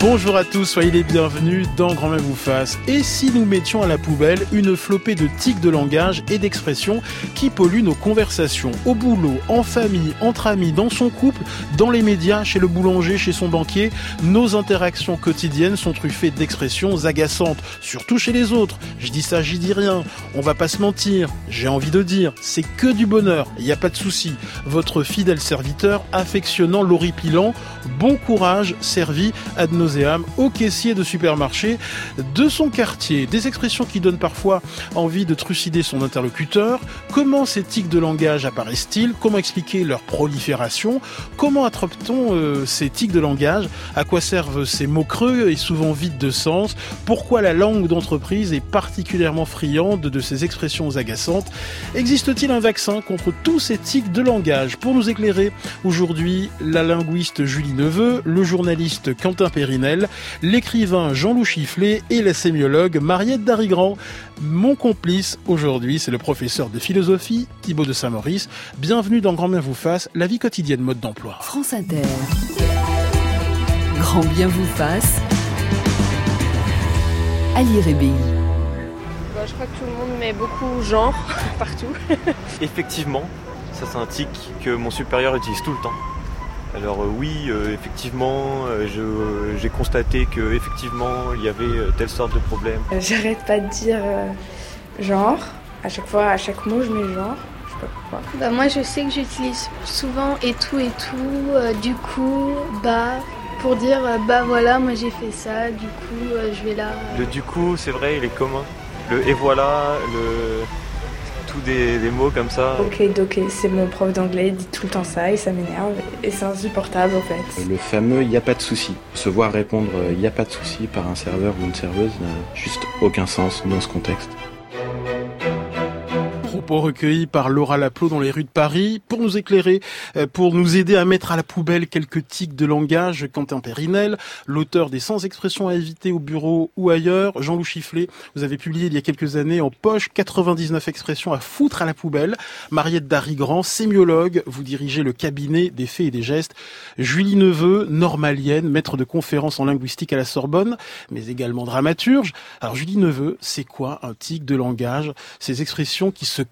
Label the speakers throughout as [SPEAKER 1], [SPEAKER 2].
[SPEAKER 1] Bonjour à tous, soyez les bienvenus dans Grand Même vous fasse. Et si nous mettions à la poubelle une flopée de tics de langage et d'expressions qui polluent nos conversations au boulot, en famille, entre amis, dans son couple, dans les médias, chez le boulanger, chez son banquier, nos interactions quotidiennes sont truffées d'expressions agaçantes, surtout chez les autres. Je dis ça, j'y dis rien. On va pas se mentir. J'ai envie de dire, c'est que du bonheur. Il n'y a pas de souci. Votre fidèle serviteur, affectionnant, l'horripilant, bon courage, servi à de nos au caissier de supermarché de son quartier. Des expressions qui donnent parfois envie de trucider son interlocuteur. Comment ces tics de langage apparaissent-ils? Comment expliquer leur prolifération? Comment attrape-t-on euh, ces tics de langage? À quoi servent ces mots creux et souvent vides de sens? Pourquoi la langue d'entreprise est particulièrement friande de ces expressions agaçantes? Existe-t-il un vaccin contre tous ces tics de langage? Pour nous éclairer aujourd'hui, la linguiste Julie Neveu, le journaliste Quentin L'écrivain Jean-Loup Chifflet et la sémiologue Mariette Darigrand. Mon complice aujourd'hui, c'est le professeur de philosophie Thibaut de Saint-Maurice. Bienvenue dans Grand Bien vous fasse, la vie quotidienne mode d'emploi.
[SPEAKER 2] France Inter. Grand Bien vous fasse. Ali Rébi.
[SPEAKER 3] Bah, je crois que tout le monde met beaucoup genre partout.
[SPEAKER 4] Effectivement, ça c'est un tic que mon supérieur utilise tout le temps. Alors euh, oui, euh, effectivement, euh, j'ai constaté que effectivement il y avait telle sorte de problème.
[SPEAKER 5] J'arrête pas de dire genre. À chaque fois, à chaque mot, je mets genre. Je sais pas pourquoi.
[SPEAKER 6] Bah moi, je sais que j'utilise souvent et tout et tout. du coup, bah pour dire bah voilà, moi j'ai fait ça. Du coup, je vais là.
[SPEAKER 4] Le du coup, c'est vrai, il est commun. Le et voilà, le des, mots comme ça.
[SPEAKER 5] Ok, ok, c'est mon prof d'anglais, il dit tout le temps ça et ça m'énerve et c'est insupportable en fait.
[SPEAKER 7] Le fameux il n'y a pas de souci. Se voir répondre il n'y a pas de souci par un serveur ou une serveuse n'a juste aucun sens dans ce contexte
[SPEAKER 1] recueillis par Laura Laplot dans les rues de Paris pour nous éclairer, euh, pour nous aider à mettre à la poubelle quelques tics de langage. Quentin Périnel, l'auteur des 100 expressions à éviter au bureau ou ailleurs. Jean-Loup Chifflet, vous avez publié il y a quelques années en poche 99 expressions à foutre à la poubelle. Mariette Darigrand, sémiologue, vous dirigez le cabinet des faits et des gestes. Julie Neveu, normalienne, maître de conférences en linguistique à la Sorbonne, mais également dramaturge. Alors Julie Neveu, c'est quoi un tic de langage? Ces expressions qui se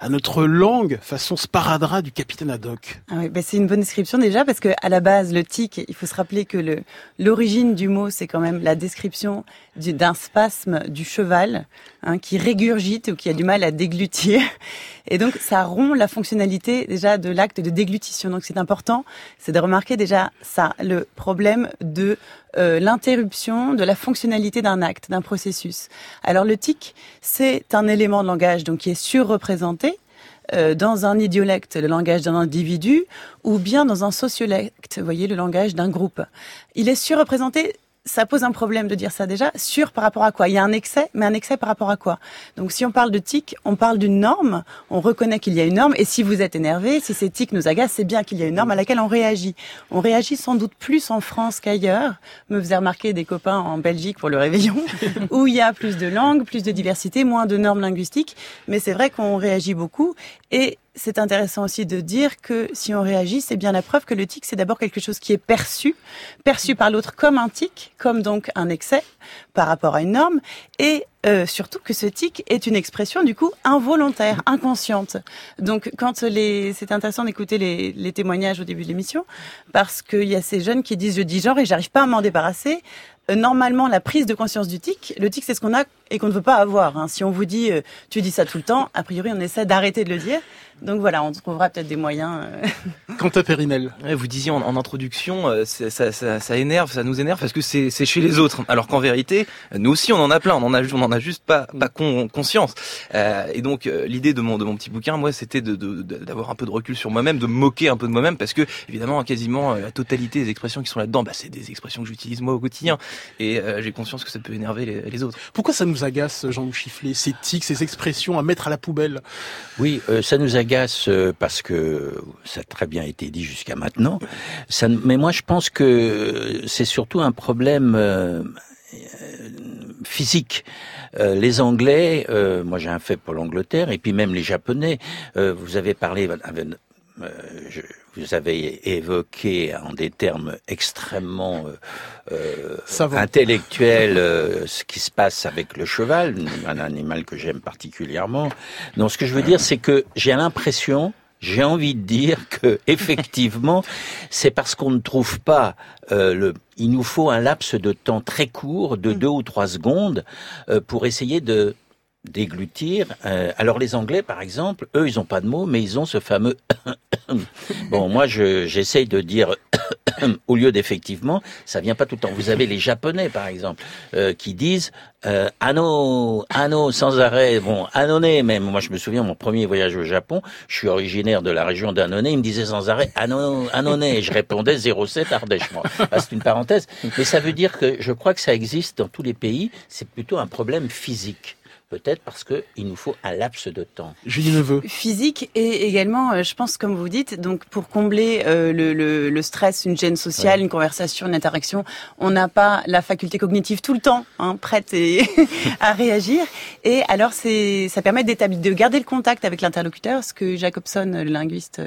[SPEAKER 1] à notre langue façon sparadrap du capitaine Haddock.
[SPEAKER 8] Ah oui, bah c'est une bonne description déjà parce que à la base le tic, il faut se rappeler que l'origine du mot c'est quand même la description d'un spasme du cheval hein, qui régurgite ou qui a du mal à déglutir et donc ça rompt la fonctionnalité déjà de l'acte de déglutition. Donc c'est important, c'est de remarquer déjà ça, le problème de euh, l'interruption de la fonctionnalité d'un acte, d'un processus. Alors le tic, c'est un élément de langage donc qui est surreprésenté euh, dans un idiolecte, le langage d'un individu, ou bien dans un sociolecte, vous voyez, le langage d'un groupe. Il est surreprésenté ça pose un problème de dire ça déjà. Sur par rapport à quoi? Il y a un excès, mais un excès par rapport à quoi? Donc si on parle de tic, on parle d'une norme, on reconnaît qu'il y a une norme, et si vous êtes énervé, si ces tics nous agacent, c'est bien qu'il y a une norme à laquelle on réagit. On réagit sans doute plus en France qu'ailleurs. Me faisait remarquer des copains en Belgique pour le réveillon, où il y a plus de langues, plus de diversité, moins de normes linguistiques, mais c'est vrai qu'on réagit beaucoup, et c'est intéressant aussi de dire que si on réagit, c'est bien la preuve que le tic, c'est d'abord quelque chose qui est perçu, perçu par l'autre comme un tic, comme donc un excès par rapport à une norme, et euh, surtout que ce tic est une expression du coup involontaire, inconsciente. Donc quand les, c'est intéressant d'écouter les, les témoignages au début de l'émission, parce qu'il y a ces jeunes qui disent je dis genre et j'arrive pas à m'en débarrasser. Euh, normalement, la prise de conscience du tic, le tic c'est ce qu'on a et qu'on ne veut pas avoir. Hein. Si on vous dit euh, tu dis ça tout le temps, a priori on essaie d'arrêter de le dire. Donc voilà, on trouvera peut-être des moyens.
[SPEAKER 1] Euh. Quant à Périnel.
[SPEAKER 4] vous disiez en, introduction, euh, ça, ça, ça, énerve, ça nous énerve parce que c'est chez les autres. Alors qu'en vérité, nous aussi on en a plein, on en a, on en a juste pas, pas conscience. Euh, et donc l'idée de mon, de mon petit bouquin, moi, c'était d'avoir de, un peu de recul sur moi-même, de me moquer un peu de moi-même parce que évidemment, quasiment la totalité des expressions qui sont là-dedans, bah, c'est des expressions que j'utilise moi au quotidien. Et j'ai conscience que ça peut énerver les, les autres.
[SPEAKER 1] Pourquoi ça nous agace, Jean-Loup Chifflet, ces tics, ces expressions à mettre à la poubelle?
[SPEAKER 9] Oui, ça nous agace parce que ça a très bien été dit jusqu'à maintenant. Ça, mais moi, je pense que c'est surtout un problème euh, physique. Euh, les Anglais, euh, moi j'ai un fait pour l'Angleterre, et puis même les Japonais. vous avez parlé, je, vous avez évoqué en des termes extrêmement euh, intellectuels ce qui se passe avec le cheval, un animal que j'aime particulièrement. Non, ce que je veux dire, c'est que j'ai l'impression j'ai envie de dire que effectivement, c'est parce qu'on ne trouve pas euh, le. Il nous faut un laps de temps très court, de mm. deux ou trois secondes, euh, pour essayer de déglutir. Euh, alors les Anglais, par exemple, eux, ils ont pas de mots, mais ils ont ce fameux. bon, moi, j'essaye de dire au lieu d'effectivement, ça vient pas tout le temps. Vous avez les Japonais, par exemple, euh, qui disent euh, ano, ano sans arrêt. Bon, anone même. Moi, je me souviens mon premier voyage au Japon. Je suis originaire de la région d'Annonay. Il me disait sans arrêt ano, anone. Et je répondais 07 Ardèche. Ah, c'est une parenthèse, mais ça veut dire que je crois que ça existe dans tous les pays. C'est plutôt un problème physique. Peut-être parce qu'il nous faut un laps de temps.
[SPEAKER 1] Julie Neveu.
[SPEAKER 8] Physique et également, euh, je pense, comme vous dites, donc pour combler euh, le, le, le, stress, une gêne sociale, une conversation, une interaction, on n'a pas la faculté cognitive tout le temps hein, prête et à réagir. Et alors, c'est, ça permet d'établir, de garder le contact avec l'interlocuteur, ce que Jacobson, le linguiste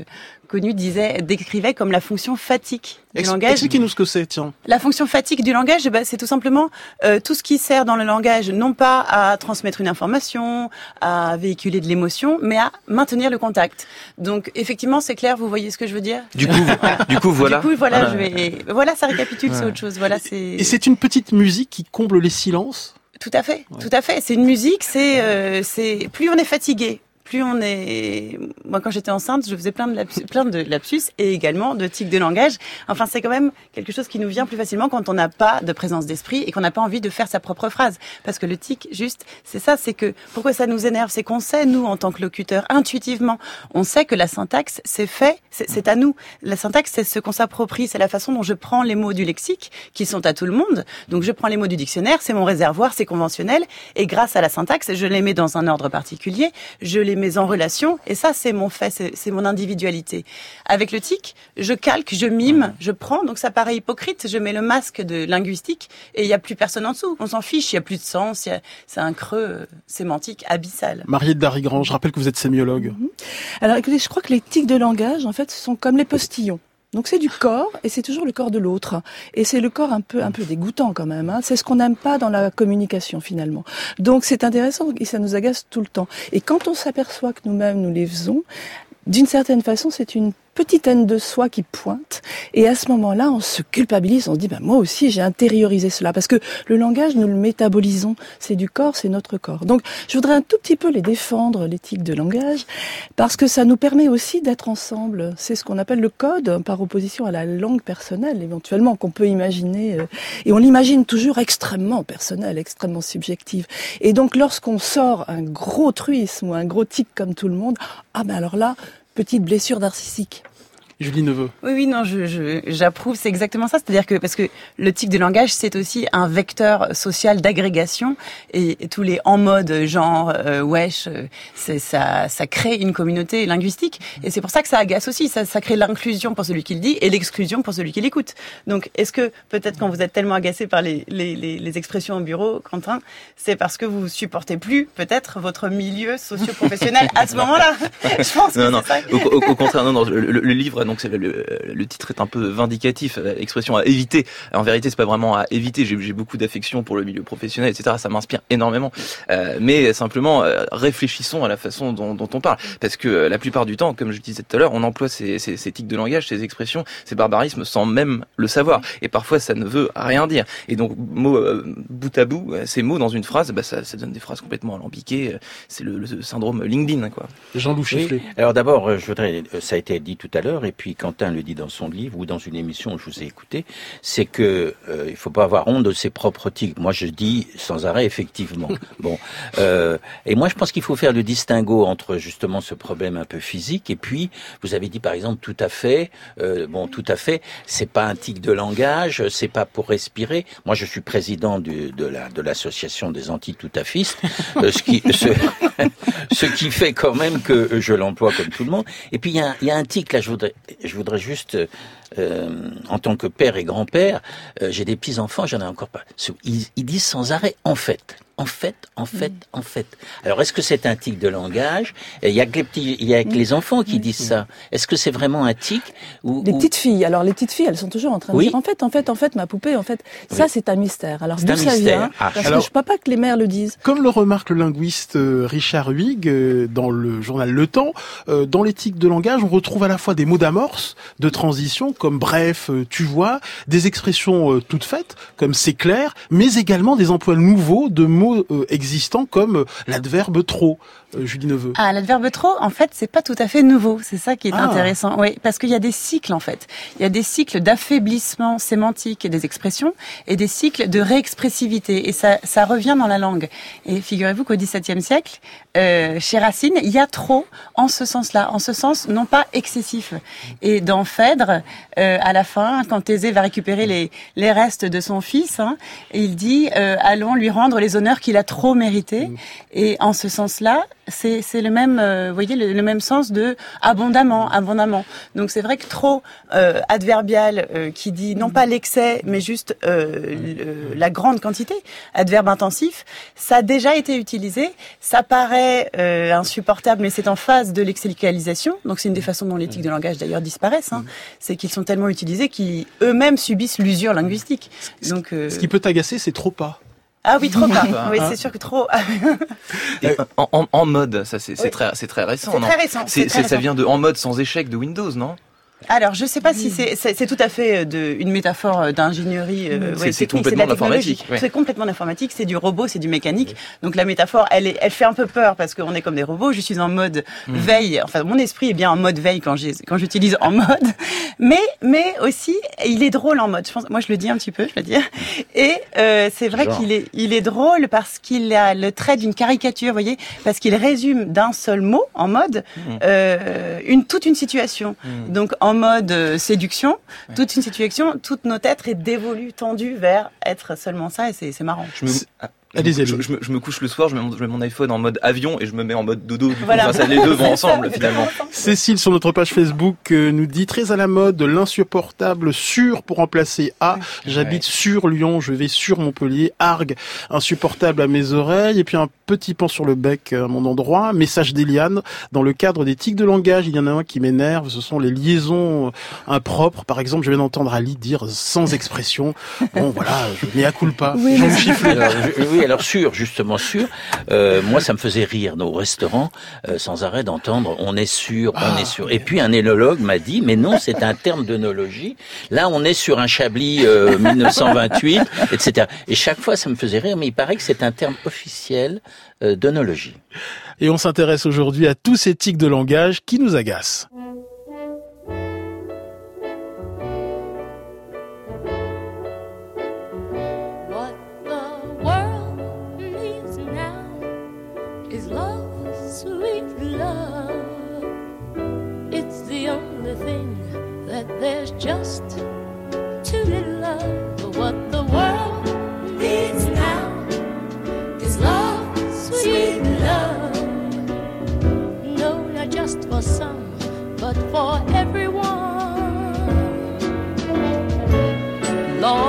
[SPEAKER 8] connu disait, décrivait comme la fonction fatigue du langage.
[SPEAKER 1] Expliquez-nous ce que c'est, tiens.
[SPEAKER 8] La fonction fatigue du langage, bah, c'est tout simplement euh, tout ce qui sert dans le langage, non pas à transmettre une information, à véhiculer de l'émotion, mais à maintenir le contact. Donc, effectivement, c'est clair, vous voyez ce que je veux dire?
[SPEAKER 4] Du coup, du coup, voilà.
[SPEAKER 8] Du coup, voilà, je vais. Voilà, ça récapitule, c'est autre chose. Voilà, c'est.
[SPEAKER 1] Et c'est une petite musique qui comble les silences?
[SPEAKER 8] Tout à fait, tout à fait. C'est une musique. C'est, euh, c'est plus on est fatigué, plus on est. Moi, quand j'étais enceinte, je faisais plein de lapsus, plein de lapsus et également de tics de langage. Enfin, c'est quand même quelque chose qui nous vient plus facilement quand on n'a pas de présence d'esprit et qu'on n'a pas envie de faire sa propre phrase. Parce que le tic, juste, c'est ça, c'est que pourquoi ça nous énerve, c'est qu'on sait nous en tant que locuteur intuitivement, on sait que la syntaxe c'est fait, c'est à nous. La syntaxe c'est ce qu'on s'approprie, c'est la façon dont je prends les mots du lexique qui sont à tout le monde. Donc je prends les mots du dictionnaire, c'est mon réservoir, c'est conventionnel et grâce à la syntaxe, je les mets dans un ordre particulier, mes en relation. Et ça, c'est mon fait, c'est mon individualité. Avec le tic, je calque, je mime, je prends. Donc ça paraît hypocrite. Je mets le masque de linguistique et il n'y a plus personne en dessous. On s'en fiche. Il n'y a plus de sens. C'est un creux euh, sémantique abyssal.
[SPEAKER 1] Mariette Darigrand, je rappelle que vous êtes sémiologue.
[SPEAKER 10] Mhm. Alors écoutez, je crois que les tics de langage, en fait, sont comme les postillons. Donc c'est du corps et c'est toujours le corps de l'autre. Et c'est le corps un peu un peu dégoûtant quand même. Hein. C'est ce qu'on n'aime pas dans la communication finalement. Donc c'est intéressant et ça nous agace tout le temps. Et quand on s'aperçoit que nous-mêmes nous les faisons, d'une certaine façon, c'est une petite haine de soi qui pointe. Et à ce moment-là, on se culpabilise, on se dit, bah, moi aussi, j'ai intériorisé cela. Parce que le langage, nous le métabolisons. C'est du corps, c'est notre corps. Donc, je voudrais un tout petit peu les défendre, l'éthique de langage, parce que ça nous permet aussi d'être ensemble. C'est ce qu'on appelle le code, par opposition à la langue personnelle, éventuellement, qu'on peut imaginer. Euh, et on l'imagine toujours extrêmement personnel, extrêmement subjective. Et donc, lorsqu'on sort un gros truisme ou un gros tic comme tout le monde, ah ben alors là, petite blessure narcissique.
[SPEAKER 1] Julie Neveu.
[SPEAKER 8] Oui, oui, non, je, j'approuve, c'est exactement ça. C'est-à-dire que parce que le tic de langage, c'est aussi un vecteur social d'agrégation et, tous les en mode genre euh, wesh, euh, c'est ça, ça crée une communauté linguistique et c'est pour ça que ça agace aussi. Ça, ça crée l'inclusion pour celui qui le dit et l'exclusion pour celui qui l'écoute. Donc, est-ce que peut-être quand vous êtes tellement agacé par les, les, les, expressions au bureau, Quentin, c'est parce que vous supportez plus peut-être votre milieu socio-professionnel à ce moment-là?
[SPEAKER 4] Je pense que non, ça. Au, au, contraire, non, non, le, le livre donc le, le, titre est un peu vindicatif, euh, expression à éviter. En vérité, c'est pas vraiment à éviter. J'ai beaucoup d'affection pour le milieu professionnel, etc. Ça m'inspire énormément. Euh, mais simplement, euh, réfléchissons à la façon dont, dont, on parle, parce que la plupart du temps, comme je disais tout à l'heure, on emploie ces, ces, ces tics de langage, ces expressions, ces barbarismes sans même le savoir. Et parfois, ça ne veut rien dire. Et donc, mot bout à bout, ces mots dans une phrase, bah, ça, ça donne des phrases complètement alambiquées. C'est le, le, syndrome LinkedIn, quoi.
[SPEAKER 1] Jean-Loup
[SPEAKER 9] Alors d'abord, je voudrais, ça a été dit tout à l'heure, et puis Quentin le dit dans son livre ou dans une émission où je vous ai écouté, c'est que euh, il faut pas avoir honte de ses propres tics. Moi, je dis sans arrêt effectivement. bon, euh, et moi, je pense qu'il faut faire le distinguo entre justement ce problème un peu physique et puis vous avez dit par exemple tout à fait, euh, bon, tout à fait, c'est pas un tic de langage, c'est pas pour respirer. Moi, je suis président du, de la de l'association des anti-tout-à-fistes, euh, ce qui ce, ce qui fait quand même que je l'emploie comme tout le monde. Et puis il y a, y a un tic là, je voudrais je voudrais juste en tant que père et grand-père, j'ai des petits-enfants, j'en ai encore pas. Ils, ils disent sans arrêt en fait en fait, en fait, en fait. Alors, est-ce que c'est un tic de langage? Il y a que les petits, il y a que les enfants qui disent ça. Est-ce que c'est vraiment un tic
[SPEAKER 10] ou Les petites filles. Alors, les petites filles, elles sont toujours en train de dire en fait, en fait, en fait, ma poupée, en fait. Ça, c'est un mystère. Alors, d'où ça vient? Ah. Parce que je ne peux pas que les mères le disent.
[SPEAKER 1] Comme le remarque le linguiste euh, Richard Huyghe euh, dans le journal Le Temps, euh, dans l'éthique de langage, on retrouve à la fois des mots d'amorce, de transition, comme bref, tu vois, des expressions toutes faites, comme c'est clair, mais également des emplois nouveaux de mots euh, existants comme euh, l'adverbe trop. Euh, Julie Neveu
[SPEAKER 8] Ah, l'adverbe trop, en fait, c'est pas tout à fait nouveau. C'est ça qui est ah. intéressant. Oui, parce qu'il y a des cycles, en fait. Il y a des cycles d'affaiblissement sémantique des expressions et des cycles de réexpressivité. Et ça, ça revient dans la langue. Et figurez-vous qu'au XVIIe siècle, euh, chez Racine, il y a trop en ce sens-là, en ce sens non pas excessif. Et dans Phèdre, euh, à la fin, quand Thésée va récupérer les, les restes de son fils, hein, il dit euh, allons lui rendre les honneurs qu'il a trop mérités. Mm. Et en ce sens-là, c'est le même, euh, vous voyez, le, même sens de abondamment, abondamment. Donc c'est vrai que trop euh, adverbial euh, qui dit non pas l'excès, mais juste la grande quantité, adverbe intensif, ça a déjà été utilisé. Ça paraît insupportable, mais c'est en phase de l'excellicalisation. Donc c'est une des façons dont l'éthique de langage d'ailleurs disparaissent. Hein. C'est qu'ils sont tellement utilisés qu'ils eux-mêmes subissent l'usure linguistique.
[SPEAKER 1] Donc ce qui peut agacer, c'est trop pas.
[SPEAKER 8] Ah oui, trop pas. oui, c'est sûr que trop.
[SPEAKER 4] en, en, mode, ça c'est très, c'est très récent.
[SPEAKER 8] C'est très récent.
[SPEAKER 4] ça vient de en mode sans échec de Windows, non
[SPEAKER 8] alors, je ne sais pas si c'est, c'est, tout à fait euh, de, une métaphore euh, d'ingénierie.
[SPEAKER 4] Euh, c'est, complètement l'informatique.
[SPEAKER 8] C'est complètement l'informatique, c'est du robot, c'est du mécanique. Donc la métaphore, elle, est, elle fait un peu peur parce qu'on est comme des robots. Je suis en mode hmm. veille. Enfin, mon esprit est bien en mode veille quand, j'utilise en mode. Mais, mais aussi, il est drôle en mode. Je pense, moi, je le dis un petit peu, je veux dire. Et euh, c'est vrai qu'il est, il est drôle parce qu'il a le trait d'une caricature, vous voyez, parce qu'il résume d'un seul mot en mode hmm. euh, une toute une situation. Hmm. Donc en mode euh, séduction, toute une situation, toute notre être est dévolue, tendue vers être seulement ça, et c'est marrant.
[SPEAKER 4] Je me... Allez, je, je, me, couche le soir, je mets, mon, je mets, mon, iPhone en mode avion et je me mets en mode dodo. Du voilà. ça, les deux vont ensemble finalement.
[SPEAKER 1] Cécile sur notre page Facebook euh, nous dit très à la mode l'insupportable sur pour remplacer à. J'habite sur Lyon, je vais sur Montpellier. Argue insupportable à mes oreilles et puis un petit pan sur le bec à mon endroit. Message d'Eliane dans le cadre des tics de langage. Il y en a un qui m'énerve. Ce sont les liaisons impropres. Par exemple, je viens d'entendre Ali dire sans expression. Bon voilà, je mets à culpa. Oui,
[SPEAKER 9] je alors sûr, justement sûr. Euh, moi, ça me faisait rire au restaurant euh, sans arrêt d'entendre on est sûr, on est sûr. Et puis un énologue m'a dit mais non, c'est un terme d'œnologie. Là, on est sur un Chablis 1928, euh, etc. Et chaque fois, ça me faisait rire, mais il paraît que c'est un terme officiel d'œnologie.
[SPEAKER 1] Et on s'intéresse aujourd'hui à tous ces tics de langage qui nous agacent.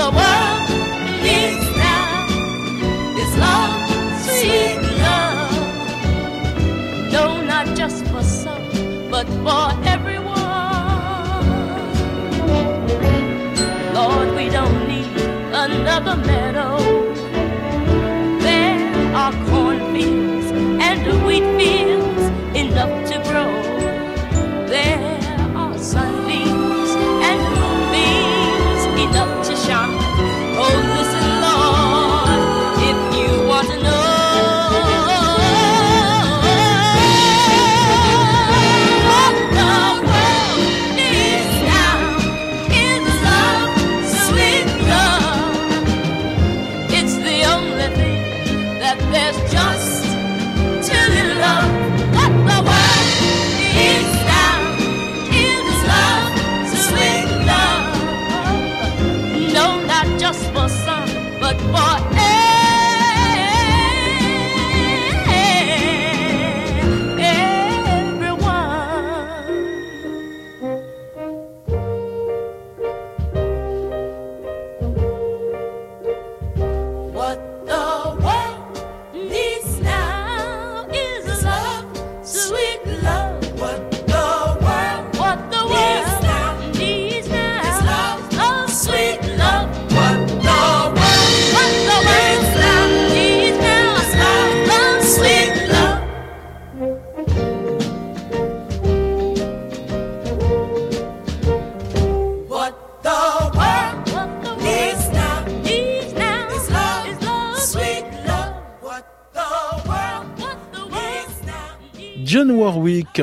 [SPEAKER 11] The world needs now is love, sweet love. No, not just for some, but for everyone. Lord, we don't need another meadow. There are cornfields and wheat fields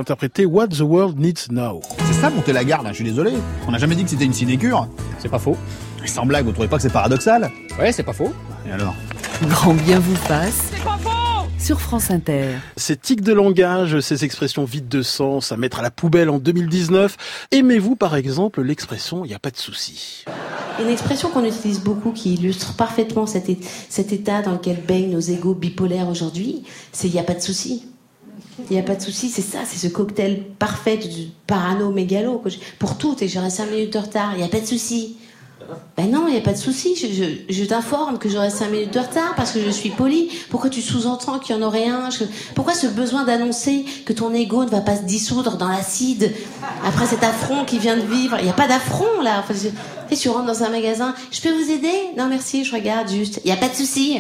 [SPEAKER 1] Interprétait What the World Needs Now.
[SPEAKER 12] C'est ça monter la garde, hein, je suis désolé. On n'a jamais dit que c'était une sinécure.
[SPEAKER 13] C'est pas faux.
[SPEAKER 12] sans blague, vous trouvez pas que c'est paradoxal
[SPEAKER 13] Ouais, c'est pas faux.
[SPEAKER 12] Et alors
[SPEAKER 2] Grand bien vous fasse. C'est pas faux sur France Inter.
[SPEAKER 1] Ces tics de langage, ces expressions vides de sens à mettre à la poubelle en 2019. Aimez-vous par exemple l'expression il n'y a pas de souci
[SPEAKER 14] Une expression qu'on utilise beaucoup qui illustre parfaitement cet, cet état dans lequel baignent nos égaux bipolaires aujourd'hui, c'est il n'y a pas de souci. Il n'y a pas de souci, c'est ça, c'est ce cocktail parfait de parano-mégalo. Pour tout, et j'aurai 5 minutes de retard, il n'y a pas de souci. Ben non, il n'y a pas de souci. Je, t'informe que j'aurai 5 minutes de retard parce que je suis poli. Pourquoi tu sous-entends qu'il y en aurait un? Pourquoi ce besoin d'annoncer que ton ego ne va pas se dissoudre dans l'acide après cet affront qui vient de vivre? Il n'y a pas d'affront là. Tu rentres dans un magasin. Je peux vous aider? Non merci, je regarde juste. Il n'y a pas de souci.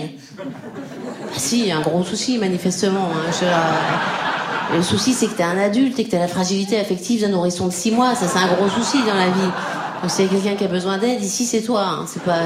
[SPEAKER 14] Ah, si, il y a un gros souci manifestement. Hein. Le souci, c'est que tu es un adulte et que tu as la fragilité affective d'un nourrisson de 6 mois. Ça, c'est un gros souci dans la vie. Donc s'il y a quelqu'un qui a besoin d'aide, ici c'est toi. Hein. C'est pas.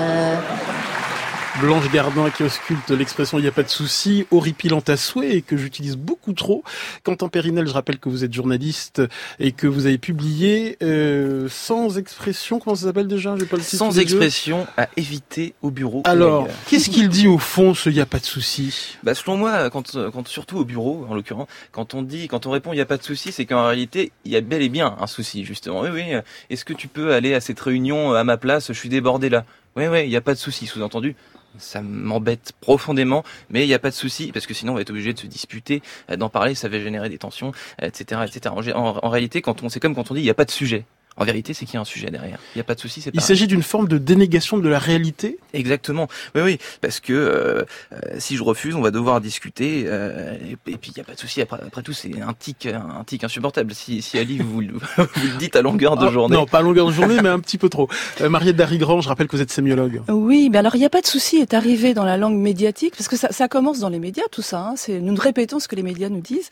[SPEAKER 1] Blanche Gardin qui ausculte l'expression il n'y a pas de souci, horripilante à souhait et que j'utilise beaucoup trop. Quentin Périnel, je rappelle que vous êtes journaliste et que vous avez publié euh, sans expression, comment ça s'appelle déjà?
[SPEAKER 4] Pas le Sans expression à éviter au bureau.
[SPEAKER 1] Alors, qu'est-ce qu'il dit au fond ce il n'y a pas de souci
[SPEAKER 4] bah, Selon moi, quand, quand surtout au bureau en l'occurrence, quand on dit, quand on répond il n'y a pas de souci, c'est qu'en réalité il y a bel et bien un souci justement. Oui, oui. Est-ce que tu peux aller à cette réunion à ma place? Je suis débordé là. Oui, oui, il n'y a pas de souci, sous-entendu ça m'embête profondément, mais il n'y a pas de souci parce que sinon on va être obligé de se disputer, euh, d'en parler, ça va générer des tensions, etc., etc. En, réalité, quand on, c'est comme quand on dit il n'y a pas de sujet. En vérité, c'est qu'il y a un sujet derrière. Il n'y a pas de souci.
[SPEAKER 1] Il s'agit d'une forme de dénégation de la réalité.
[SPEAKER 4] Exactement. Oui, oui, parce que euh, euh, si je refuse, on va devoir discuter. Euh, et, puis il n'y a pas de souci. Après, après, tout, c'est un tic, un tic insupportable. Si, si Ali vous, vous, le dites à longueur de ah, journée.
[SPEAKER 1] Non, pas à longueur de journée, mais un petit peu trop. Euh, Mariette Darigran, je rappelle que vous êtes sémiologue.
[SPEAKER 10] Oui, mais alors il n'y a pas de souci est arrivé dans la langue médiatique parce que ça, ça commence dans les médias, tout ça. Hein, c'est nous répétons ce que les médias nous disent.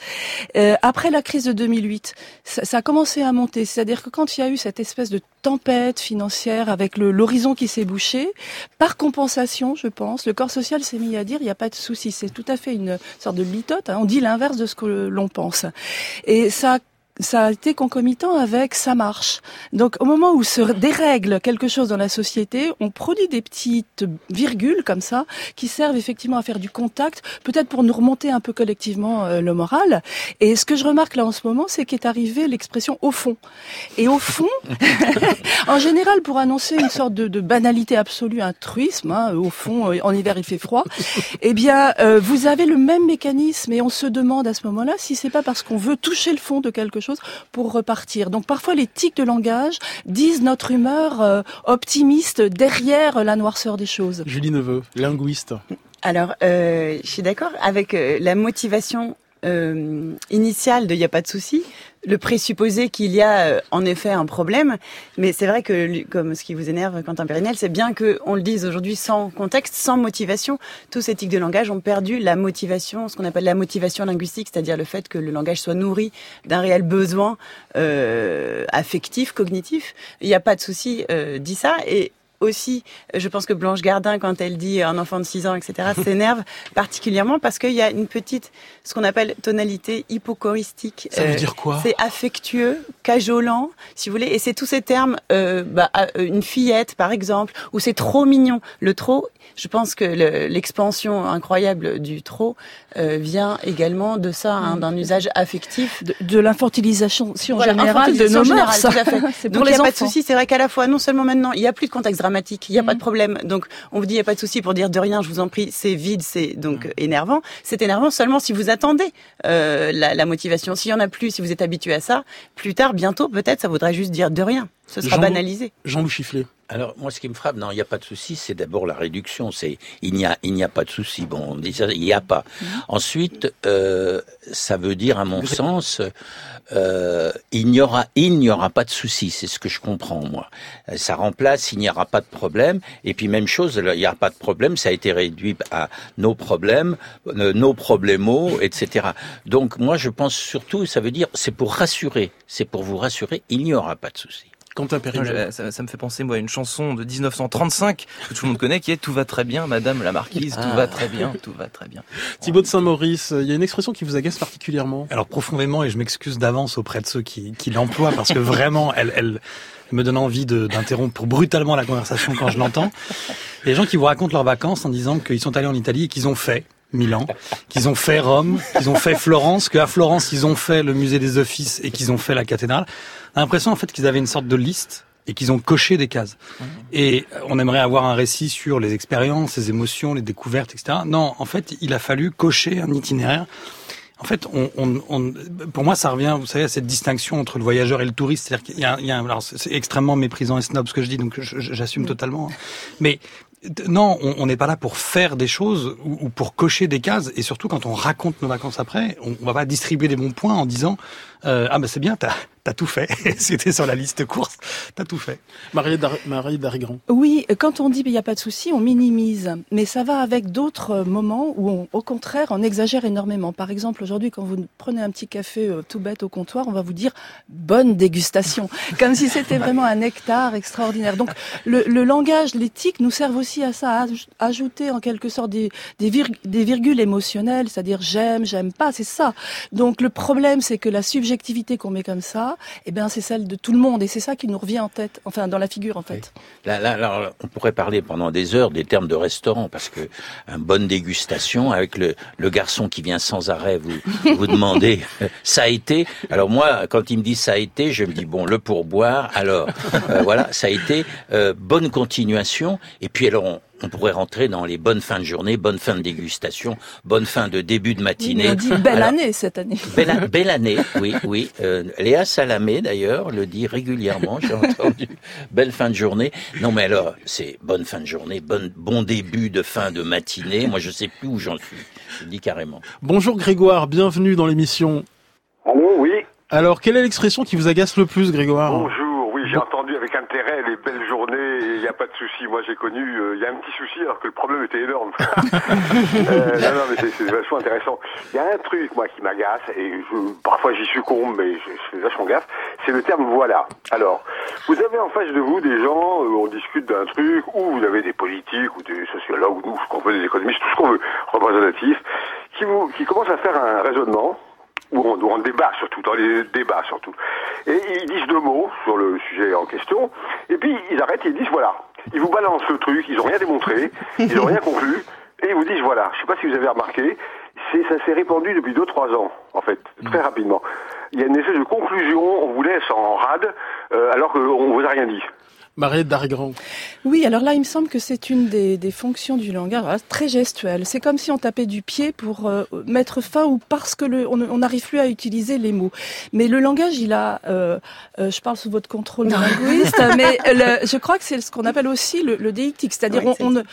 [SPEAKER 10] Euh, après la crise de 2008, ça, ça a commencé à monter. C'est-à-dire que quand il y a eu cette espèce de tempête financière avec l'horizon qui s'est bouché. Par compensation, je pense, le corps social s'est mis à dire il n'y a pas de souci. C'est tout à fait une sorte de litote. Hein. On dit l'inverse de ce que l'on pense. Et ça ça a été concomitant avec ça marche. Donc au moment où se dérègle quelque chose dans la société, on produit des petites virgules comme ça qui servent effectivement à faire du contact, peut-être pour nous remonter un peu collectivement euh, le moral. Et ce que je remarque là en ce moment, c'est qu'est arrivé l'expression au fond. Et au fond, en général, pour annoncer une sorte de, de banalité absolue, un truisme, hein, au fond, euh, en hiver il fait froid, eh bien, euh, vous avez le même mécanisme et on se demande à ce moment-là si c'est pas parce qu'on veut toucher le fond de quelque chose pour repartir. Donc parfois les tics de langage disent notre humeur euh, optimiste derrière la noirceur des choses.
[SPEAKER 1] Julie Neveu, linguiste.
[SPEAKER 8] Alors, euh, je suis d'accord avec euh, la motivation euh, initiale de il n'y a pas de souci, le présupposé qu'il y a euh, en effet un problème, mais c'est vrai que, comme ce qui vous énerve, Quentin Périnel, c'est bien qu'on le dise aujourd'hui sans contexte, sans motivation. Tous ces tics de langage ont perdu la motivation, ce qu'on appelle la motivation linguistique, c'est-à-dire le fait que le langage soit nourri d'un réel besoin euh, affectif, cognitif. Il n'y a pas de souci, euh, dit ça, et aussi, je pense que Blanche Gardin, quand elle dit un enfant de 6 ans, etc., s'énerve particulièrement parce qu'il y a une petite, ce qu'on appelle tonalité hypochoristique.
[SPEAKER 1] Ça veut euh, dire quoi
[SPEAKER 8] C'est affectueux, cajolant, si vous voulez, et c'est tous ces termes, euh, bah, euh, une fillette, par exemple, ou c'est trop mignon. Le trop, je pense que l'expansion incroyable du trop euh, vient également de ça, hein, d'un usage affectif.
[SPEAKER 10] De, l'infantilisation si voilà, générale de nos mœurs.
[SPEAKER 8] Donc il n'y a pas de souci, c'est vrai qu'à la fois, non seulement maintenant, il n'y a plus de contexte dramatique, il n'y a pas de mm. problème. Donc on vous dit, il n'y a pas de souci pour dire de rien, je vous en prie, c'est vide, c'est donc mm. énervant. C'est énervant seulement si vous attendez euh, la, la motivation. S'il y en a plus, si vous êtes habitué à ça, plus tard, bientôt, peut-être, ça voudrait juste dire de rien. Ce sera banalisé.
[SPEAKER 1] Jean-Louis Chifflet.
[SPEAKER 9] Alors moi, ce qui me frappe, non, il n'y a pas de souci. C'est d'abord la réduction. C'est il n'y a il n'y a pas de souci. Bon, on dit ça, il n'y a pas. Mhm. Ensuite, euh, ça veut dire, à mon sens, euh, il n'y aura il n'y aura pas de souci. C'est ce que je comprends moi. Ça remplace il n'y aura pas de problème. Et puis même chose, il n'y a pas de problème. Ça a été réduit à nos problèmes, euh, nos problèmes, etc. Donc moi, je pense surtout, ça veut dire, c'est pour rassurer. C'est pour vous rassurer. Il n'y aura pas de souci.
[SPEAKER 1] Quentin Périnel.
[SPEAKER 4] Ça, ça, me fait penser moi à une chanson de 1935 que tout le monde connaît qui est Tout va très bien, Madame la Marquise, tout va très bien, tout va très bien.
[SPEAKER 1] Thibaut de Saint-Maurice, il y a une expression qui vous agace particulièrement.
[SPEAKER 13] Alors profondément, et je m'excuse d'avance auprès de ceux qui, qui l'emploient parce que vraiment, elle, elle me donne envie d'interrompre brutalement la conversation quand je l'entends. Les gens qui vous racontent leurs vacances en disant qu'ils sont allés en Italie et qu'ils ont fait Milan, qu'ils ont fait Rome, qu'ils ont fait Florence, qu'à Florence ils ont fait le musée des offices et qu'ils ont fait la cathédrale. On a l'impression en fait qu'ils avaient une sorte de liste et qu'ils ont coché des cases. Et on aimerait avoir un récit sur les expériences, les émotions, les découvertes, etc. Non, en fait, il a fallu cocher un itinéraire en fait, on, on, on, pour moi, ça revient, vous savez, à cette distinction entre le voyageur et le touriste. C'est-à-dire qu'il y a, il y a alors c'est extrêmement méprisant et snob ce que je dis, donc j'assume totalement. Mais non, on n'est pas là pour faire des choses ou, pour cocher des cases. Et surtout, quand on raconte nos vacances après, on, on va pas distribuer des bons points en disant euh, ah ben c'est bien, t'as as tout fait. C'était sur la liste course, t'as tout fait.
[SPEAKER 1] Marie, Marie Darigrand.
[SPEAKER 10] Oui, quand on dit il n'y a pas de souci, on minimise, mais ça va avec d'autres moments où, on, au contraire, on exagère énormément. Par exemple, aujourd'hui, quand vous prenez un petit café euh, tout bête au comptoir, on va vous dire bonne dégustation, comme si c'était vraiment un nectar extraordinaire. Donc le, le langage, l'éthique nous servent aussi à ça, à ajouter en quelque sorte des, des, des virgules émotionnelles, c'est-à-dire j'aime, j'aime pas, c'est ça. Donc le problème, c'est que la subjectivité subjectivité qu'on met comme ça, eh bien, c'est celle de tout le monde. Et c'est ça qui nous revient en tête, enfin, dans la figure, en fait.
[SPEAKER 9] Là, là, là, on pourrait parler pendant des heures des termes de restaurant, parce que une bonne dégustation, avec le, le garçon qui vient sans arrêt vous, vous demander, ça a été. Alors moi, quand il me dit ça a été, je me dis, bon, le pourboire, alors, euh, voilà, ça a été, euh, bonne continuation. Et puis, alors, on, on pourrait rentrer dans les bonnes fins de journée, bonnes fins de dégustation, bonnes fins de début de matinée.
[SPEAKER 10] on dit belle année cette année.
[SPEAKER 9] Belle, belle année, oui, oui. Euh, Léa Salamé d'ailleurs le dit régulièrement, j'ai entendu. Belle fin de journée. Non mais alors, c'est bonne fin de journée, bon, bon début de fin de matinée. Moi je sais plus où j'en suis. Je dis carrément.
[SPEAKER 1] Bonjour Grégoire, bienvenue dans l'émission.
[SPEAKER 15] Allô, oui.
[SPEAKER 1] Alors, quelle est l'expression qui vous agace le plus, Grégoire?
[SPEAKER 15] Bonjour, oui, j'ai entendu avec intérêt les belles journées, il n'y a pas de souci. Moi, j'ai connu, euh, il y a un petit souci alors que le problème était énorme. euh, non, non, mais c'est vachement intéressant. Il y a un truc, moi, qui m'agace, et je, parfois j'y succombe, mais je, je fais vachement gaffe, c'est le terme voilà. Alors, vous avez en face de vous des gens, euh, on discute d'un truc, ou vous avez des politiques, ou des sociologues, ou nous, ce qu'on veut, des économistes, tout ce qu'on veut, représentatifs, qui, vous, qui commencent à faire un raisonnement, où on, où on débat surtout, dans les débats surtout. Et ils disent deux mots sur le sujet en question, et puis ils arrêtent et ils disent voilà. Ils vous balancent le truc, ils n'ont rien démontré, ils n'ont rien conclu, et ils vous disent voilà. Je sais pas si vous avez remarqué, ça s'est répandu depuis deux trois ans, en fait, très rapidement. Il y a une espèce de conclusion, on vous laisse en rade, euh, alors qu'on vous a rien dit.
[SPEAKER 1] Marie Dargrand.
[SPEAKER 10] Oui, alors là, il me semble que c'est une des, des, fonctions du langage voilà, très gestuelle. C'est comme si on tapait du pied pour euh, mettre fin ou parce que le, on n'arrive plus à utiliser les mots. Mais le langage, il a, euh, euh, je parle sous votre contrôle linguiste, mais le, je crois que c'est ce qu'on appelle aussi le, le déictique, c'est-à-dire oui, on, on,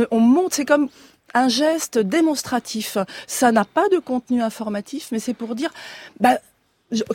[SPEAKER 10] on, on monte, c'est comme un geste démonstratif. Ça n'a pas de contenu informatif, mais c'est pour dire, bah,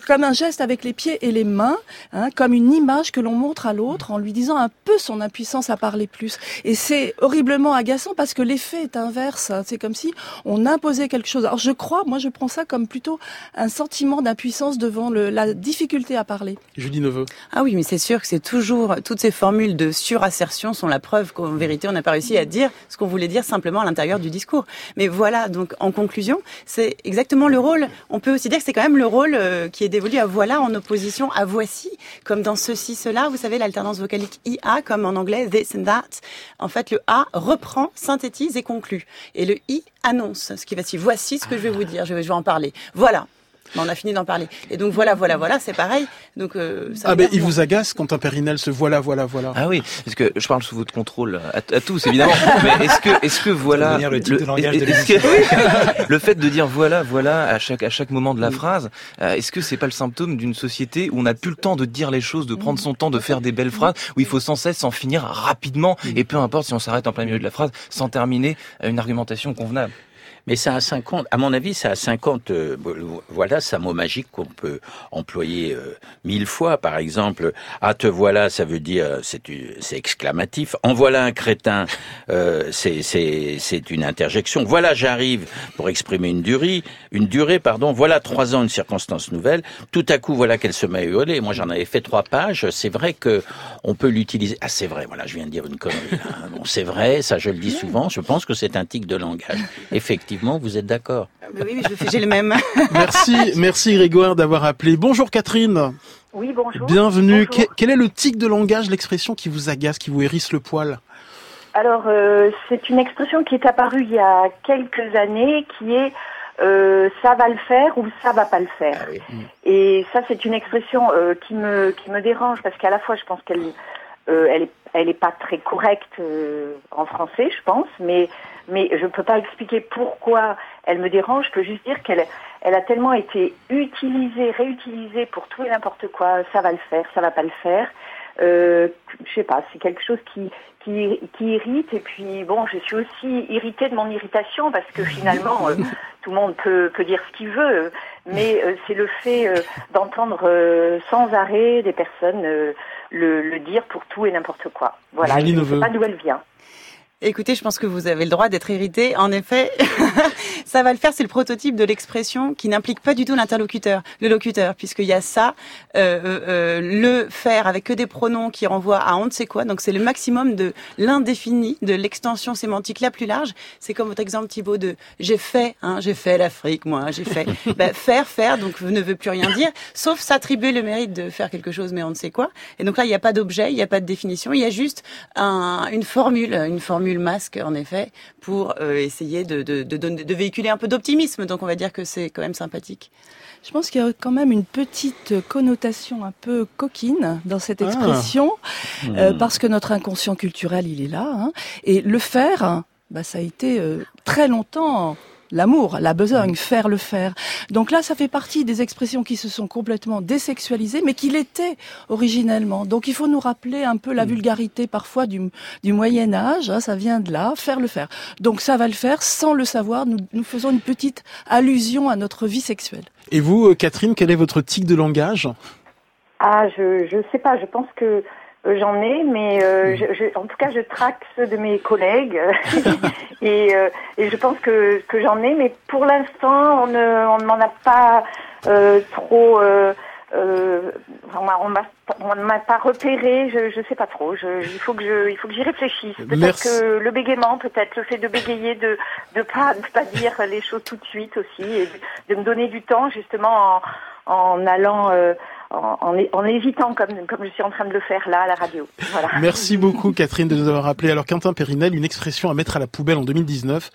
[SPEAKER 10] comme un geste avec les pieds et les mains, hein, comme une image que l'on montre à l'autre en lui disant un peu son impuissance à parler plus. Et c'est horriblement agaçant parce que l'effet est inverse. Hein. C'est comme si on imposait quelque chose. Alors je crois, moi je prends ça comme plutôt un sentiment d'impuissance devant le, la difficulté à parler.
[SPEAKER 1] Julie Neveu.
[SPEAKER 8] Ah oui, mais c'est sûr que c'est toujours toutes ces formules de surassertion sont la preuve qu'en vérité on n'a pas réussi à dire ce qu'on voulait dire simplement à l'intérieur du discours. Mais voilà, donc en conclusion, c'est exactement le rôle. On peut aussi dire que c'est quand même le rôle euh, qui est dévolu à voilà en opposition à voici, comme dans ceci, cela. Vous savez, l'alternance vocalique IA, comme en anglais this and that. En fait, le A reprend, synthétise et conclut. Et le I annonce ce qui va suivre. Voici ce que je vais vous dire, je vais, je vais en parler. Voilà. Ben, on a fini d'en parler. Et donc voilà, voilà, voilà, c'est pareil. Donc euh, ça
[SPEAKER 1] ah ben il vous agace quand un Périnel se voilà, voilà, voilà.
[SPEAKER 4] Ah oui, parce que je parle sous votre contrôle à, à tous évidemment. mais est-ce que, est-ce que voilà,
[SPEAKER 13] le, le,
[SPEAKER 4] que, le fait de dire voilà, voilà à chaque à chaque moment de la phrase, euh, est-ce que c'est pas le symptôme d'une société où on n'a plus le temps de dire les choses, de prendre son temps, de faire des belles phrases, où il faut sans cesse en finir rapidement et peu importe si on s'arrête en plein milieu de la phrase, sans terminer une argumentation convenable?
[SPEAKER 9] Mais ça a 50, à mon avis, ça a 50, euh, voilà, c'est un mot magique qu'on peut employer euh, mille fois. Par exemple, ah te voilà, ça veut dire, c'est, c'est exclamatif. En voilà un crétin, euh, c'est, c'est, c'est une interjection. Voilà, j'arrive pour exprimer une durée, une durée, pardon. Voilà trois ans, une circonstance nouvelle. Tout à coup, voilà qu'elle se met à hurler. Moi, j'en avais fait trois pages. C'est vrai que on peut l'utiliser. Ah, c'est vrai. Voilà, je viens de dire une connerie. Bon, c'est vrai. Ça, je le dis souvent. Je pense que c'est un tic de langage. Effectivement, vous êtes d'accord.
[SPEAKER 8] Oui, j'ai le même.
[SPEAKER 1] merci, merci Grégoire d'avoir appelé. Bonjour Catherine.
[SPEAKER 16] Oui, bonjour.
[SPEAKER 1] Bienvenue. Quel est le tic de langage, l'expression qui vous agace, qui vous hérisse le poil?
[SPEAKER 16] Alors, euh, c'est une expression qui est apparue il y a quelques années, qui est euh, ça va le faire ou ça va pas le faire. Ah Et ça, c'est une expression euh, qui me qui me dérange parce qu'à la fois, je pense qu'elle euh, elle est elle est pas très correcte euh, en français, je pense, mais mais je ne peux pas expliquer pourquoi elle me dérange. Je peux juste dire qu'elle elle a tellement été utilisée, réutilisée pour tout et n'importe quoi. Ça va le faire, ça va pas le faire. Euh, je sais pas, c'est quelque chose qui, qui, qui irrite. Et puis bon, je suis aussi irritée de mon irritation parce que finalement, euh, tout le monde peut, peut dire ce qu'il veut, mais euh, c'est le fait euh, d'entendre sans arrêt des personnes le, le, dire pour tout et n'importe quoi. Voilà, je ne sais pas d'où elle vient.
[SPEAKER 8] Écoutez, je pense que vous avez le droit d'être irrité. En effet, ça va le faire. C'est le prototype de l'expression qui n'implique pas du tout l'interlocuteur, le locuteur, puisqu'il y a ça, euh, euh, euh, le faire avec que des pronoms qui renvoient à on ne sait quoi. Donc c'est le maximum de l'indéfini, de l'extension sémantique la plus large. C'est comme votre exemple Thibault de j'ai fait, hein, j'ai fait l'Afrique, moi, j'ai fait. ben, faire, faire, donc ne veut plus rien dire, sauf s'attribuer le mérite de faire quelque chose, mais on ne sait quoi. Et donc là, il n'y a pas d'objet, il n'y a pas de définition, il y a juste un, une formule, une formule le masque, en effet, pour euh, essayer de, de, de, véhiculer un peu d'optimisme. Donc on va dire que c'est quand même sympathique.
[SPEAKER 10] Je pense qu'il y a quand même une petite connotation un peu coquine dans cette ah. expression, euh, hmm. parce que notre inconscient culturel, il est là. Hein. et le faire, bah, ça a été euh, très longtemps l'amour, la besogne, faire le faire. Donc là, ça fait partie des expressions qui se sont complètement désexualisées, mais qui l'étaient originellement. Donc il faut nous rappeler un peu la mm. vulgarité parfois du, du Moyen Âge, hein, ça vient de là, faire le faire. Donc ça va le faire sans le savoir, nous, nous faisons une petite allusion à notre vie sexuelle.
[SPEAKER 1] Et vous, euh, Catherine, quel est votre tic de langage?
[SPEAKER 16] Ah, je je sais pas, je pense que euh, j'en ai, mais euh, mm. je, en tout cas, je traque ceux de mes collègues et, euh, et, je pense que, que j'en ai, mais pour l'instant, on ne, on m'en a pas trop. on ne m'a pas repéré, je ne sais pas trop. Je, il faut que je, il faut que j'y réfléchisse. Peut-être que le bégaiement, peut-être le fait de bégayer, de de pas de pas dire les choses tout de suite aussi, et de, me donner du temps justement en, en allant en, en, hésitant comme, comme je suis en train de le faire là à la radio. Voilà.
[SPEAKER 1] Merci beaucoup Catherine de nous avoir appelé. Alors Quentin Périnel, une expression à mettre à la poubelle en 2019.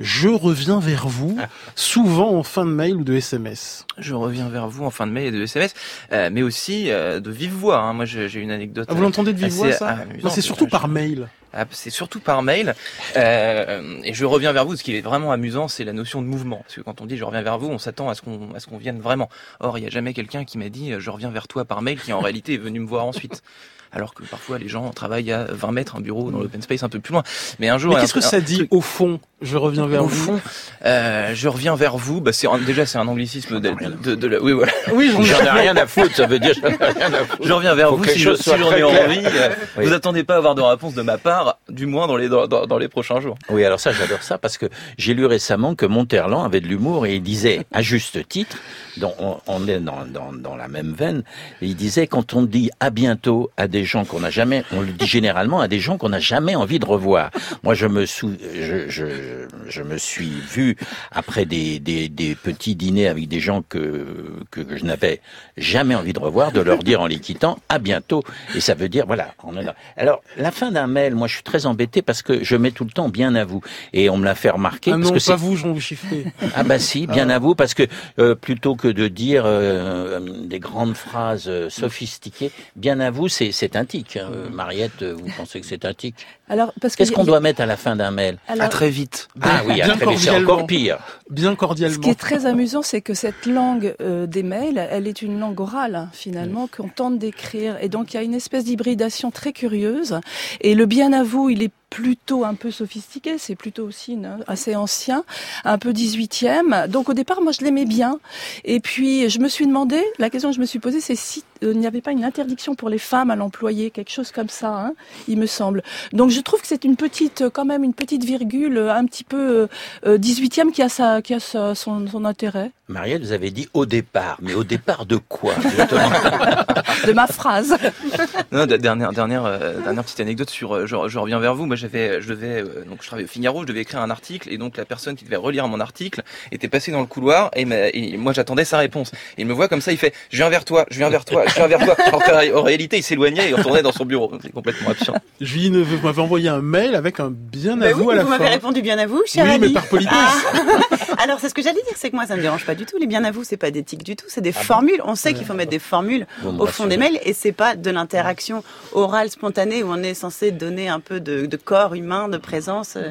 [SPEAKER 1] Je reviens vers vous, souvent en fin de mail ou de SMS.
[SPEAKER 4] Je reviens vers vous en fin de mail et de SMS, euh, mais aussi euh, de vive voix. Hein. Moi j'ai une anecdote.
[SPEAKER 1] Ah, vous l'entendez de vive voix ça? C'est surtout par mail.
[SPEAKER 4] Ah, c'est surtout par mail. Euh, et je reviens vers vous. Ce qui est vraiment amusant, c'est la notion de mouvement. Parce que quand on dit je reviens vers vous, on s'attend à ce qu'on à ce qu'on vienne vraiment. Or, il n'y a jamais quelqu'un qui m'a dit je reviens vers toi par mail, qui en réalité est venu me voir ensuite alors que parfois les gens travaillent à 20 mètres un bureau dans l'open space un peu plus loin.
[SPEAKER 1] Mais un jour,
[SPEAKER 4] mais
[SPEAKER 1] qu'est-ce que ça dit au fond? Je reviens vers
[SPEAKER 4] au
[SPEAKER 1] vous.
[SPEAKER 4] Fond, euh, je reviens vers vous. Bah c'est déjà c'est un anglicisme de, de, de, oui voilà.
[SPEAKER 9] Oui, j'en ai rien à foutre. Ça veut dire j'en ai rien à foutre.
[SPEAKER 4] Je reviens vers vous si, j'en ai envie. Euh, vous attendez pas à avoir de réponse de ma part, du moins dans les dans, dans les prochains jours.
[SPEAKER 9] Oui, alors ça j'adore ça parce que j'ai lu récemment que Monterland avait de l'humour et il disait à juste titre, donc on, on est dans, dans, dans la même veine, il disait quand on dit à bientôt à des gens qu'on n'a jamais on le dit généralement à des gens qu'on n'a jamais envie de revoir. Moi, je me, sou... je, je, je, me suis vu après des, des, des, petits dîners avec des gens que, que, je n'avais jamais envie de revoir, de leur dire en les quittant à bientôt. Et ça veut dire, voilà, on est là. Alors, la fin d'un mail, moi, je suis très embêté parce que je mets tout le temps bien à vous. Et on me l'a fait remarquer.
[SPEAKER 1] Ah
[SPEAKER 9] parce
[SPEAKER 1] non,
[SPEAKER 9] que
[SPEAKER 1] pas vous, je vous chiffrer.
[SPEAKER 9] Ah bah si, bien ah. à vous, parce que euh, plutôt que de dire euh, des grandes phrases euh, sophistiquées, bien à vous, c'est un tic. Hein. Mariette, vous pensez que c'est un tic Alors, parce qu'est-ce qu'on doit mettre à la fin d'un mail
[SPEAKER 4] À très vite.
[SPEAKER 9] Ah oui, à très vite, c'est encore pire.
[SPEAKER 1] Bien cordialement.
[SPEAKER 10] Ce qui est très amusant, c'est que cette langue euh, des mails, elle est une langue orale finalement qu'on tente d'écrire, et donc il y a une espèce d'hybridation très curieuse. Et le bien à vous, il est plutôt un peu sophistiqué, c'est plutôt aussi assez ancien, un peu 18e. Donc au départ, moi je l'aimais bien. Et puis je me suis demandé, la question que je me suis posée, c'est si euh, il n'y avait pas une interdiction pour les femmes à l'employer, quelque chose comme ça, hein, il me semble. Donc je trouve que c'est une petite, quand même une petite virgule, un petit peu 18e qui a, sa, qui a sa, son, son intérêt.
[SPEAKER 9] Marielle, vous avez dit au départ, mais au départ de quoi
[SPEAKER 10] De ma phrase.
[SPEAKER 4] Non, dernière, dernière, euh, dernière petite anecdote sur. Euh, je, je, reviens vers vous. Moi, j'avais, je devais, euh, donc je travaillais au Figaro, je devais écrire un article, et donc la personne qui devait relire mon article était passée dans le couloir, et, et moi j'attendais sa réponse. Et il me voit comme ça, il fait, je viens vers toi, je viens vers toi, je viens vers toi. Alors qu'en réalité, il s'éloignait et retournait dans son bureau. C'est complètement absurde.
[SPEAKER 1] Julie, vous m'avez envoyé un mail avec un bien à vous à la
[SPEAKER 8] vous
[SPEAKER 1] fin.
[SPEAKER 8] Vous m'avez répondu bien à vous, cher
[SPEAKER 1] Oui, mais par politesse.
[SPEAKER 8] Ah. Alors c'est ce que j'allais dire, c'est que moi ça me dérange pas du tout. Les bien à vous, c'est pas d'éthique du tout, c'est des formules. On sait qu'il faut mettre des formules au fond des mails et c'est pas de l'interaction orale spontanée où on est censé donner un peu de, de corps humain, de présence. Euh,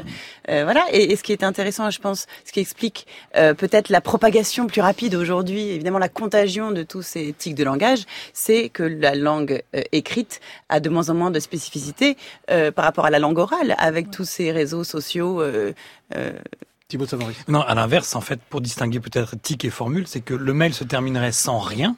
[SPEAKER 8] euh, voilà. Et, et, ce qui est intéressant, je pense, ce qui explique euh, peut-être la propagation plus rapide aujourd'hui, évidemment la contagion de tous ces tics de langage, c'est que la langue euh, écrite a de moins en moins de spécificité euh, par rapport à la langue orale, avec tous ces réseaux sociaux. Euh,
[SPEAKER 1] Thibaut
[SPEAKER 13] Non, à l'inverse, en fait, pour distinguer peut-être tic et formule, c'est que le mail se terminerait sans rien.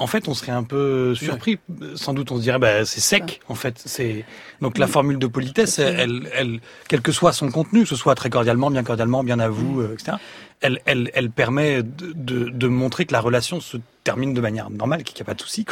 [SPEAKER 13] En fait, on serait un peu surpris. Sans doute, on se dirait, bah, c'est sec. En fait, c'est donc la formule de politesse, elle, elle, quel que soit son contenu, que ce soit très cordialement, bien cordialement, bien à vous, etc. Elle, elle, elle permet de, de, de montrer que la relation se termine de manière normale, qu'il n'y a pas de souci.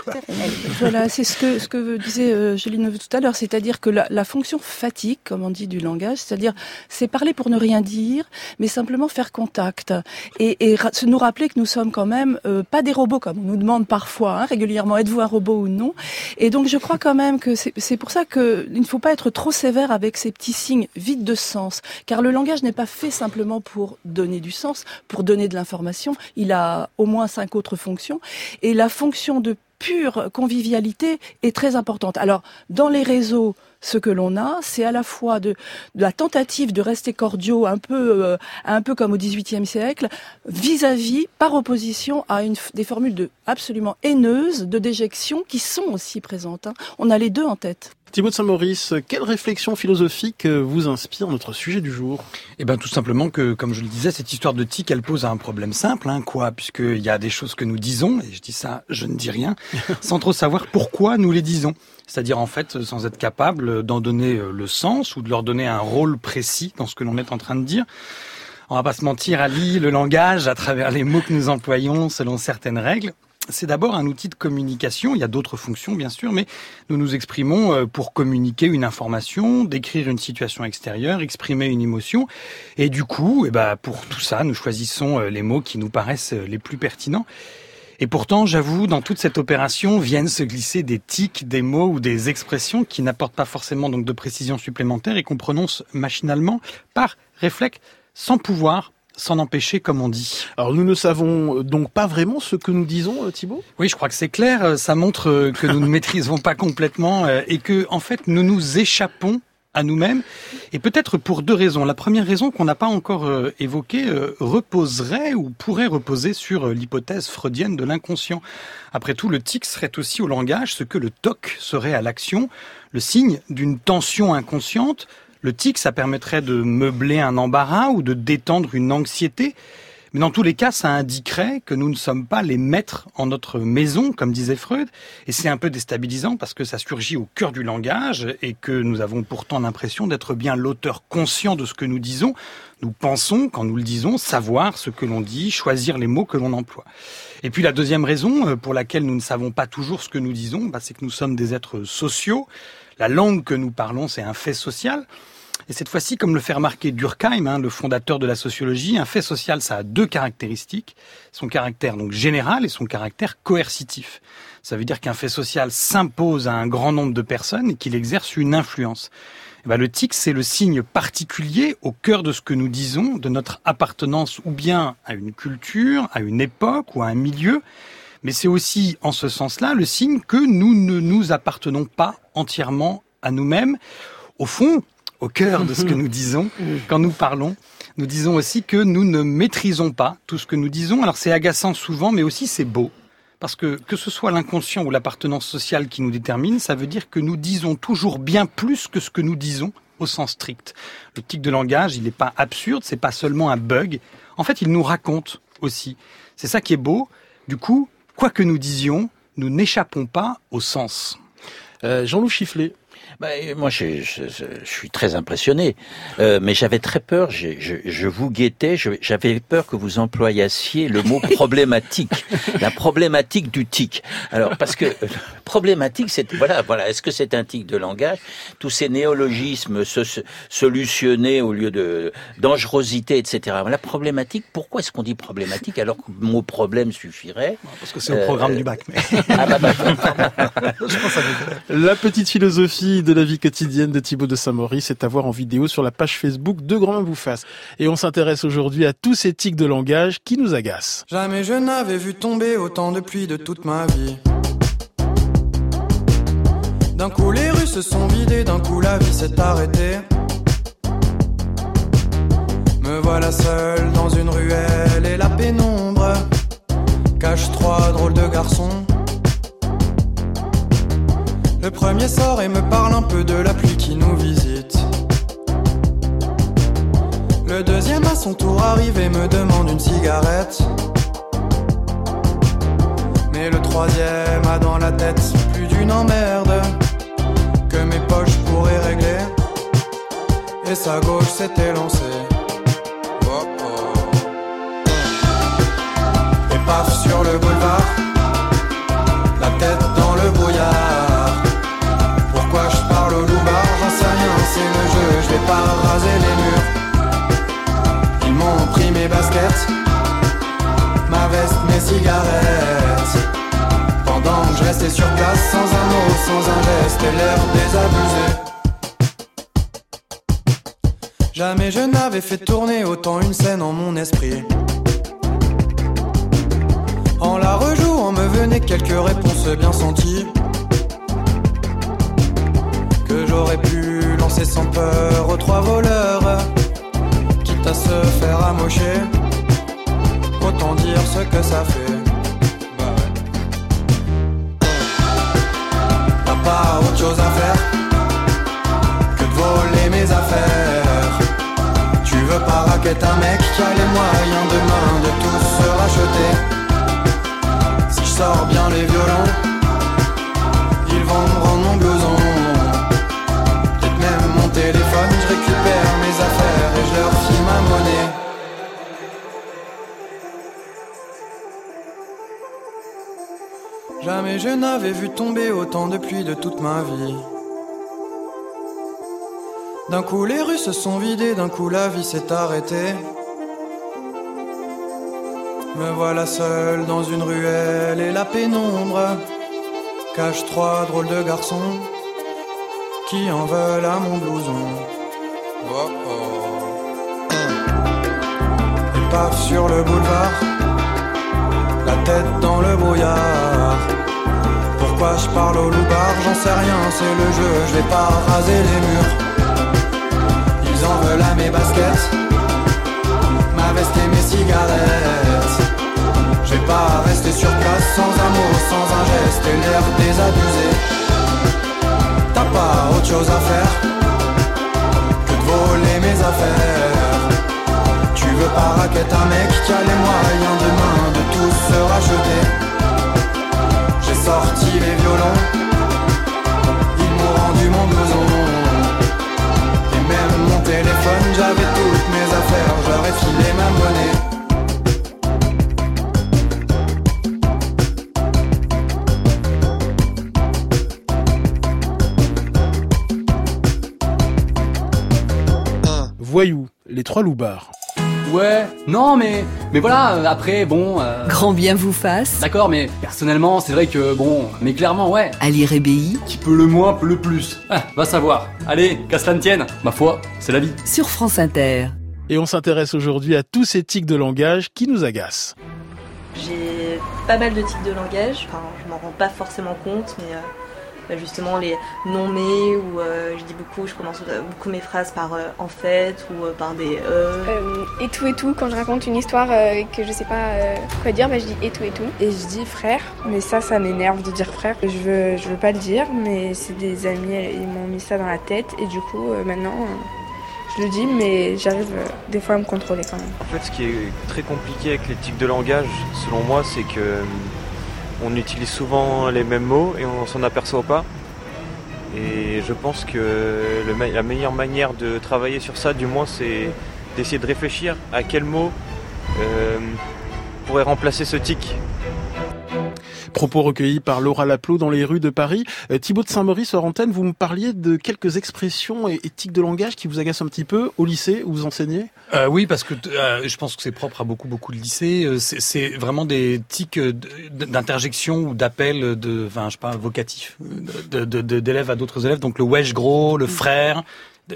[SPEAKER 10] Voilà, c'est ce que, ce que disait euh, Julie tout à l'heure, c'est-à-dire que la, la, fonction fatigue, comme on dit du langage, c'est-à-dire c'est parler pour ne rien dire, mais simplement faire contact. Et, et se nous rappeler que nous sommes quand même euh, pas des robots, comme on nous demande parfois hein, régulièrement, êtes-vous un robot ou non? Et donc je crois quand même que c'est pour ça qu'il ne faut pas être trop sévère avec ces petits signes vides de sens, car le langage n'est pas fait simplement pour donner du sens, pour donner de l'information, il a au moins cinq autres fonctions. Et la fonction de pure convivialité est très importante. Alors, dans les réseaux, ce que l'on a, c'est à la fois de, de, la tentative de rester cordiaux, un peu, euh, un peu comme au XVIIIe siècle, vis-à-vis, par opposition à une, des formules de, absolument haineuses de déjection qui sont aussi présentes. Hein. On a les deux en tête.
[SPEAKER 1] Thibaut de Saint-Maurice, quelle réflexion philosophique vous inspire notre sujet du jour?
[SPEAKER 13] Eh bien, tout simplement que, comme je le disais, cette histoire de tic, elle pose un problème simple, hein, quoi, puisqu'il y a des choses que nous disons, et je dis ça, je ne dis rien, sans trop savoir pourquoi nous les disons. C'est-à-dire, en fait, sans être capable d'en donner le sens ou de leur donner un rôle précis dans ce que l'on est en train de dire. On va pas se mentir, Ali, le langage, à travers les mots que nous employons selon certaines règles, c'est d'abord un outil de communication. Il y a d'autres fonctions, bien sûr, mais nous nous exprimons pour communiquer une information, décrire une situation extérieure, exprimer une émotion. Et du coup, eh ben, pour tout ça, nous choisissons les mots qui nous paraissent les plus pertinents. Et pourtant, j'avoue, dans toute cette opération viennent se glisser des tics, des mots ou des expressions qui n'apportent pas forcément donc de précision supplémentaire et qu'on prononce machinalement par réflexe sans pouvoir s'en empêcher, comme on dit.
[SPEAKER 1] Alors nous ne savons donc pas vraiment ce que nous disons, Thibault?
[SPEAKER 13] Oui, je crois que c'est clair. Ça montre que nous ne maîtrisons pas complètement et que, en fait, nous nous échappons à nous-mêmes, et peut-être pour deux raisons. La première raison qu'on n'a pas encore euh, évoquée euh, reposerait ou pourrait reposer sur euh, l'hypothèse freudienne de l'inconscient. Après tout, le tic serait aussi au langage ce que le toc serait à l'action, le signe d'une tension inconsciente. Le tic, ça permettrait de meubler un embarras ou de détendre une anxiété. Mais dans tous les cas, ça indiquerait que nous ne sommes pas les maîtres en notre maison, comme disait Freud. Et c'est un peu déstabilisant parce que ça surgit au cœur du langage et que nous avons pourtant l'impression d'être bien l'auteur conscient de ce que nous disons. Nous pensons, quand nous le disons, savoir ce que l'on dit, choisir les mots que l'on emploie. Et puis la deuxième raison pour laquelle nous ne savons pas toujours ce que nous disons, bah, c'est que nous sommes des êtres sociaux. La langue que nous parlons, c'est un fait social. Et cette fois-ci, comme le fait remarquer Durkheim, hein, le fondateur de la sociologie, un fait social, ça a deux caractéristiques. Son caractère donc général et son caractère coercitif. Ça veut dire qu'un fait social s'impose à un grand nombre de personnes et qu'il exerce une influence. Et ben, le tic, c'est le signe particulier au cœur de ce que nous disons, de notre appartenance ou bien à une culture, à une époque ou à un milieu. Mais c'est aussi, en ce sens-là, le signe que nous ne nous appartenons pas entièrement à nous-mêmes. Au fond, au cœur de ce que nous disons quand nous parlons. Nous disons aussi que nous ne maîtrisons pas tout ce que nous disons. Alors c'est agaçant souvent, mais aussi c'est beau. Parce que que ce soit l'inconscient ou l'appartenance sociale qui nous détermine, ça veut dire que nous disons toujours bien plus que ce que nous disons. au sens strict. Le tic de langage, il n'est pas absurde, c'est pas seulement un bug. En fait, il nous raconte aussi. C'est ça qui est beau. Du coup, quoi que nous disions, nous n'échappons pas au sens.
[SPEAKER 1] Euh, Jean-Loup Chifflet,
[SPEAKER 9] bah, moi, je, je, je, suis très impressionné, euh, mais j'avais très peur. Je, je vous guettais. J'avais peur que vous employassiez le mot problématique, la problématique du tic. Alors, parce que euh, problématique, c'est voilà, voilà. Est-ce que c'est un tic de langage? Tous ces néologismes se, solutionnés au lieu de dangerosité, etc. La problématique. Pourquoi est-ce qu'on dit problématique alors que le mot problème suffirait?
[SPEAKER 13] Parce que c'est au programme euh, du bac. Mais...
[SPEAKER 1] ah, bah, bah, pense la petite philosophie de la vie quotidienne de Thibaut de Saint-Maurice est à voir en vidéo sur la page Facebook de Grand Main Et on s'intéresse aujourd'hui à tous ces tics de langage qui nous agacent.
[SPEAKER 17] Jamais je n'avais vu tomber autant de pluie de toute ma vie. D'un coup les rues se sont vidées, d'un coup la vie s'est arrêtée. Me voilà seul dans une ruelle et la pénombre cache trois drôles de garçons. Le premier sort et me parle un peu de la pluie qui nous visite. Le deuxième à son tour arrive et me demande une cigarette. Mais le troisième a dans la tête plus d'une emmerde que mes poches pourraient régler. Et sa gauche s'était lancée. Oh oh. Et paf sur le boulevard, pas raser les murs. Ils m'ont pris mes baskets, ma veste, mes cigarettes. Pendant que je restais sur place sans un mot, sans un geste et l'air désabusé. Jamais je n'avais fait tourner autant une scène en mon esprit. En la rejouant me venaient quelques réponses bien senties. Que j'aurais pu c'est sans peur aux trois voleurs, quitte à se faire amocher. Autant dire ce que ça fait. T'as pas autre chose à faire que de voler mes affaires. Tu veux pas raqueter un mec qui a les moyens demain de tout se racheter. Si je sors bien les violons, ils vont me rendre Jamais je n'avais vu tomber autant de pluie de toute ma vie. D'un coup les rues se sont vidées, d'un coup la vie s'est arrêtée. Me voilà seul dans une ruelle et la pénombre cache trois drôles de garçons qui en veulent à mon blouson. Oh oh. Sur le boulevard, la tête dans le brouillard. Pourquoi je parle au loup-bar, j'en sais rien, c'est le jeu, je vais pas raser les murs. Ils en veulent à mes baskets, ma veste et mes cigarettes. Je vais pas rester sur place sans un mot, sans un geste et l'air désabusé. T'as pas autre chose à faire que de voler mes affaires. Pas raqueter un mec qui a les moyens demain de tout se racheter. J'ai sorti les violons, ils m'ont rendu mon blouson. Et même mon téléphone, j'avais toutes mes affaires, j'aurais filé ma monnaie.
[SPEAKER 1] voyous, les trois loupards.
[SPEAKER 18] Ouais, non mais mais voilà, euh, après bon... Euh,
[SPEAKER 2] Grand bien vous fasse.
[SPEAKER 18] D'accord, mais personnellement c'est vrai que bon, mais clairement ouais.
[SPEAKER 2] Ali Rébéi.
[SPEAKER 18] Qui peut le moins peut le plus. Ah, va savoir. Allez, qu'à cela ne tienne, ma foi, c'est la vie.
[SPEAKER 2] Sur France Inter.
[SPEAKER 1] Et on s'intéresse aujourd'hui à tous ces tics de langage qui nous agacent.
[SPEAKER 19] J'ai pas mal de tics de langage, enfin je m'en rends pas forcément compte, mais... Euh, bah, justement les non mais ou je dis beaucoup, je commence beaucoup mes phrases par en fait ou par des
[SPEAKER 3] et tout et tout. Quand je raconte une histoire que je sais pas quoi dire, bah, je dis et tout et tout.
[SPEAKER 5] Et je dis frère, mais ça, ça m'énerve de dire frère. Je veux, je veux pas le dire, mais c'est des amis, ils m'ont mis ça dans la tête et du coup maintenant je le dis, mais j'arrive euh, des fois à me contrôler quand même.
[SPEAKER 20] En fait, ce qui est très compliqué avec les tics de langage, selon moi, c'est que euh, on utilise souvent les mêmes mots et on s'en aperçoit pas. Et je pense que la meilleure manière de travailler sur ça, du moins, c'est d'essayer de réfléchir à quel mot euh, pourrait remplacer ce tic.
[SPEAKER 1] Propos recueillis par Laura Laplot dans les rues de Paris. Euh, Thibaut de Saint-Maurice, hors antenne, vous me parliez de quelques expressions et éthiques de langage qui vous agacent un petit peu au lycée où vous enseignez?
[SPEAKER 13] Euh, Oui, parce que euh, je pense que c'est propre à beaucoup beaucoup de lycées. C'est vraiment des tics d'interjection ou d'appel de, enfin, je sais pas, vocatif d'élèves à d'autres élèves. Donc le wesh gros, le frère.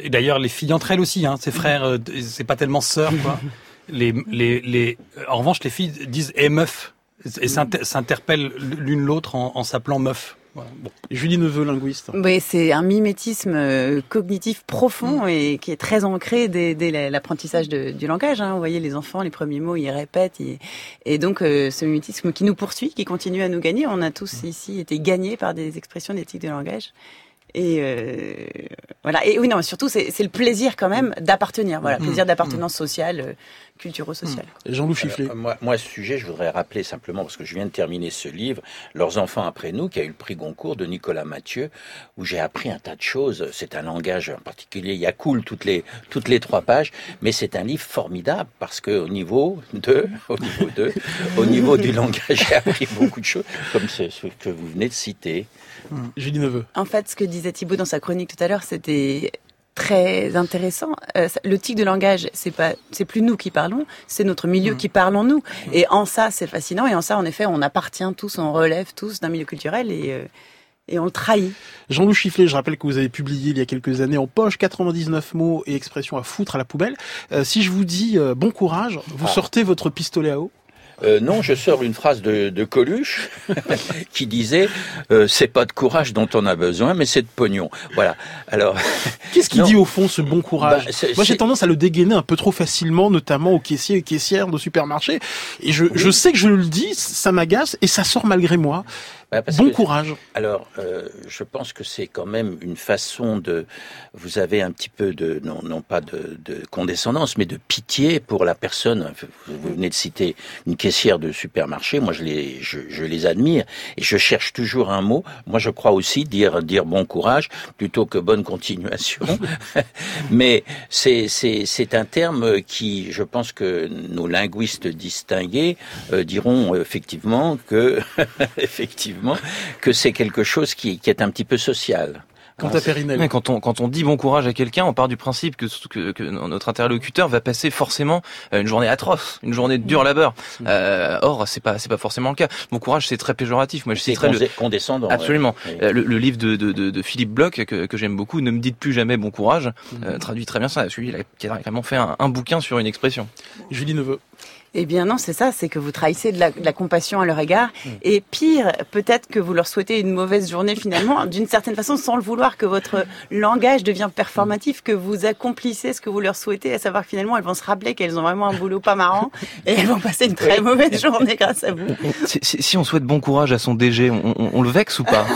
[SPEAKER 13] Et d'ailleurs, les filles entre elles aussi, hein, ces frères, c'est pas tellement sœurs, quoi. Les, les, les, en revanche, les filles disent eh meuf et s'interpellent l'une l'autre en, s'appelant meuf. Voilà. Bon.
[SPEAKER 1] Julie Neveu, linguiste.
[SPEAKER 8] Oui, c'est un mimétisme euh, cognitif profond mm. et qui est très ancré dès, l'apprentissage du langage. Hein. Vous voyez, les enfants, les premiers mots, ils répètent. Et donc, euh, ce mimétisme qui nous poursuit, qui continue à nous gagner. On a tous ici été gagnés par des expressions d'éthique de langage. Et euh, voilà. Et oui, non, surtout, c'est le plaisir quand même d'appartenir. Voilà, mm. plaisir d'appartenance sociale, euh, culturo-sociale.
[SPEAKER 1] Mm. Jean-Loup Chifflet.
[SPEAKER 9] Euh, moi, moi, ce sujet, je voudrais rappeler simplement, parce que je viens de terminer ce livre, Leurs enfants après nous, qui a eu le prix Goncourt de Nicolas Mathieu, où j'ai appris un tas de choses. C'est un langage en particulier, il y a cool toutes les, toutes les trois pages, mais c'est un livre formidable, parce que au niveau de, au niveau de, au niveau du langage, j'ai appris beaucoup de choses, comme ce que vous venez de citer.
[SPEAKER 1] Julie Neveu.
[SPEAKER 8] En fait, ce que disait Thibault dans sa chronique tout à l'heure, c'était très intéressant. Euh, le tic de langage, c'est pas, c'est plus nous qui parlons, c'est notre milieu qui parle en nous. Et en ça, c'est fascinant. Et en ça, en effet, on appartient tous, on relève tous d'un milieu culturel et euh, et on le trahit.
[SPEAKER 1] Jean-Loup Chifflet, je rappelle que vous avez publié il y a quelques années en poche 99 mots et expressions à foutre à la poubelle. Euh, si je vous dis bon courage, vous ah. sortez votre pistolet à eau
[SPEAKER 9] euh, non, je sors une phrase de, de Coluche qui disait euh, c'est pas de courage dont on a besoin, mais c'est de pognon. Voilà. Alors,
[SPEAKER 1] qu'est-ce qu'il dit au fond ce bon courage bah, Moi, j'ai tendance à le dégainer un peu trop facilement, notamment aux caissiers et caissières de supermarchés. Et je, je sais que je le dis, ça m'agace et ça sort malgré moi. Bah, bon courage.
[SPEAKER 9] Alors, euh, je pense que c'est quand même une façon de. Vous avez un petit peu de non, non pas de, de condescendance, mais de pitié pour la personne. Vous venez de citer une caissière de supermarché. Moi, je les, je, je, les admire et je cherche toujours un mot. Moi, je crois aussi dire dire bon courage plutôt que bonne continuation. mais c'est c'est c'est un terme qui, je pense que nos linguistes distingués euh, diront effectivement que effectivement que c'est quelque chose qui, qui, est un petit peu social.
[SPEAKER 4] Quant à Périnelle. Quand on, quand on dit bon courage à quelqu'un, on part du principe que, que, que, notre interlocuteur va passer forcément euh, une journée atroce, une journée de dur labeur. Mm. Euh, or, c'est pas, c'est pas forcément le cas. Bon courage, c'est très péjoratif. Moi, je citerai le
[SPEAKER 9] condescendant.
[SPEAKER 4] Absolument. Euh, le, livre de, de, de, de, Philippe Bloch que, que j'aime beaucoup, ne me dites plus jamais bon courage, mm. euh, traduit très bien ça. Celui qui a vraiment fait un, un bouquin sur une expression.
[SPEAKER 1] Julie Neveu.
[SPEAKER 8] Eh bien non, c'est ça, c'est que vous trahissez de la, de la, compassion à leur égard. Mm. Et pire, peut-être que vous leur souhaitez une mauvaise journée finalement, d'une certaine façon, sans le vouloir, que votre langage devient performatif, que vous accomplissez ce que vous leur souhaitez, à savoir que finalement, elles vont se rappeler qu'elles ont vraiment un boulot pas marrant et elles vont passer une très mauvaise journée grâce à vous.
[SPEAKER 4] Si, si, on souhaite bon courage à son DG, on, on, le vexe ou pas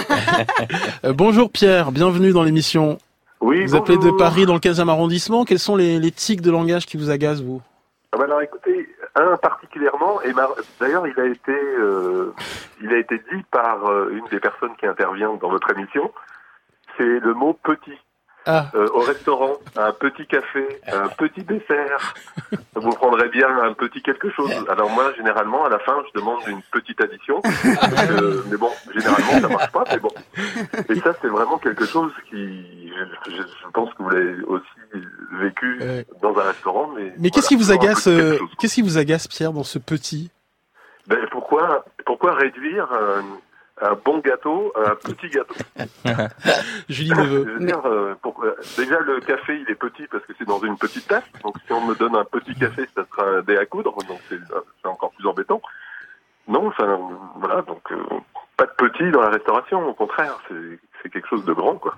[SPEAKER 1] euh, Bonjour Pierre, bienvenue dans l'émission.
[SPEAKER 15] Oui,
[SPEAKER 1] vous appelez de Paris dans le 15e arrondissement. Quels sont les, les tics de langage qui vous agacent, vous?
[SPEAKER 15] Ah bah Alors écoutez, un particulièrement, et d'ailleurs il a été euh, il a été dit par euh, une des personnes qui intervient dans votre émission, c'est le mot petit. Ah. Euh, au restaurant, un petit café, un petit dessert, vous prendrez bien un petit quelque chose. Alors moi, généralement, à la fin, je demande une petite addition. mais bon, généralement, ça marche pas, mais bon. Et ça, c'est vraiment quelque chose qui, je, pense que vous l'avez aussi vécu dans un restaurant. Mais,
[SPEAKER 1] mais qu'est-ce qui vous agace, euh, qu'est-ce qui vous agace, Pierre, dans ce petit?
[SPEAKER 15] Ben, pourquoi, pourquoi réduire un bon gâteau, un petit gâteau.
[SPEAKER 1] Julie Neveu.
[SPEAKER 15] Euh, euh, déjà, le café, il est petit parce que c'est dans une petite tasse. Donc, si on me donne un petit café, ça sera un dé à coudre. Donc, c'est encore plus embêtant. Non, enfin, voilà. Donc, euh, pas de petit dans la restauration. Au contraire, c'est c'est quelque chose de grand, quoi.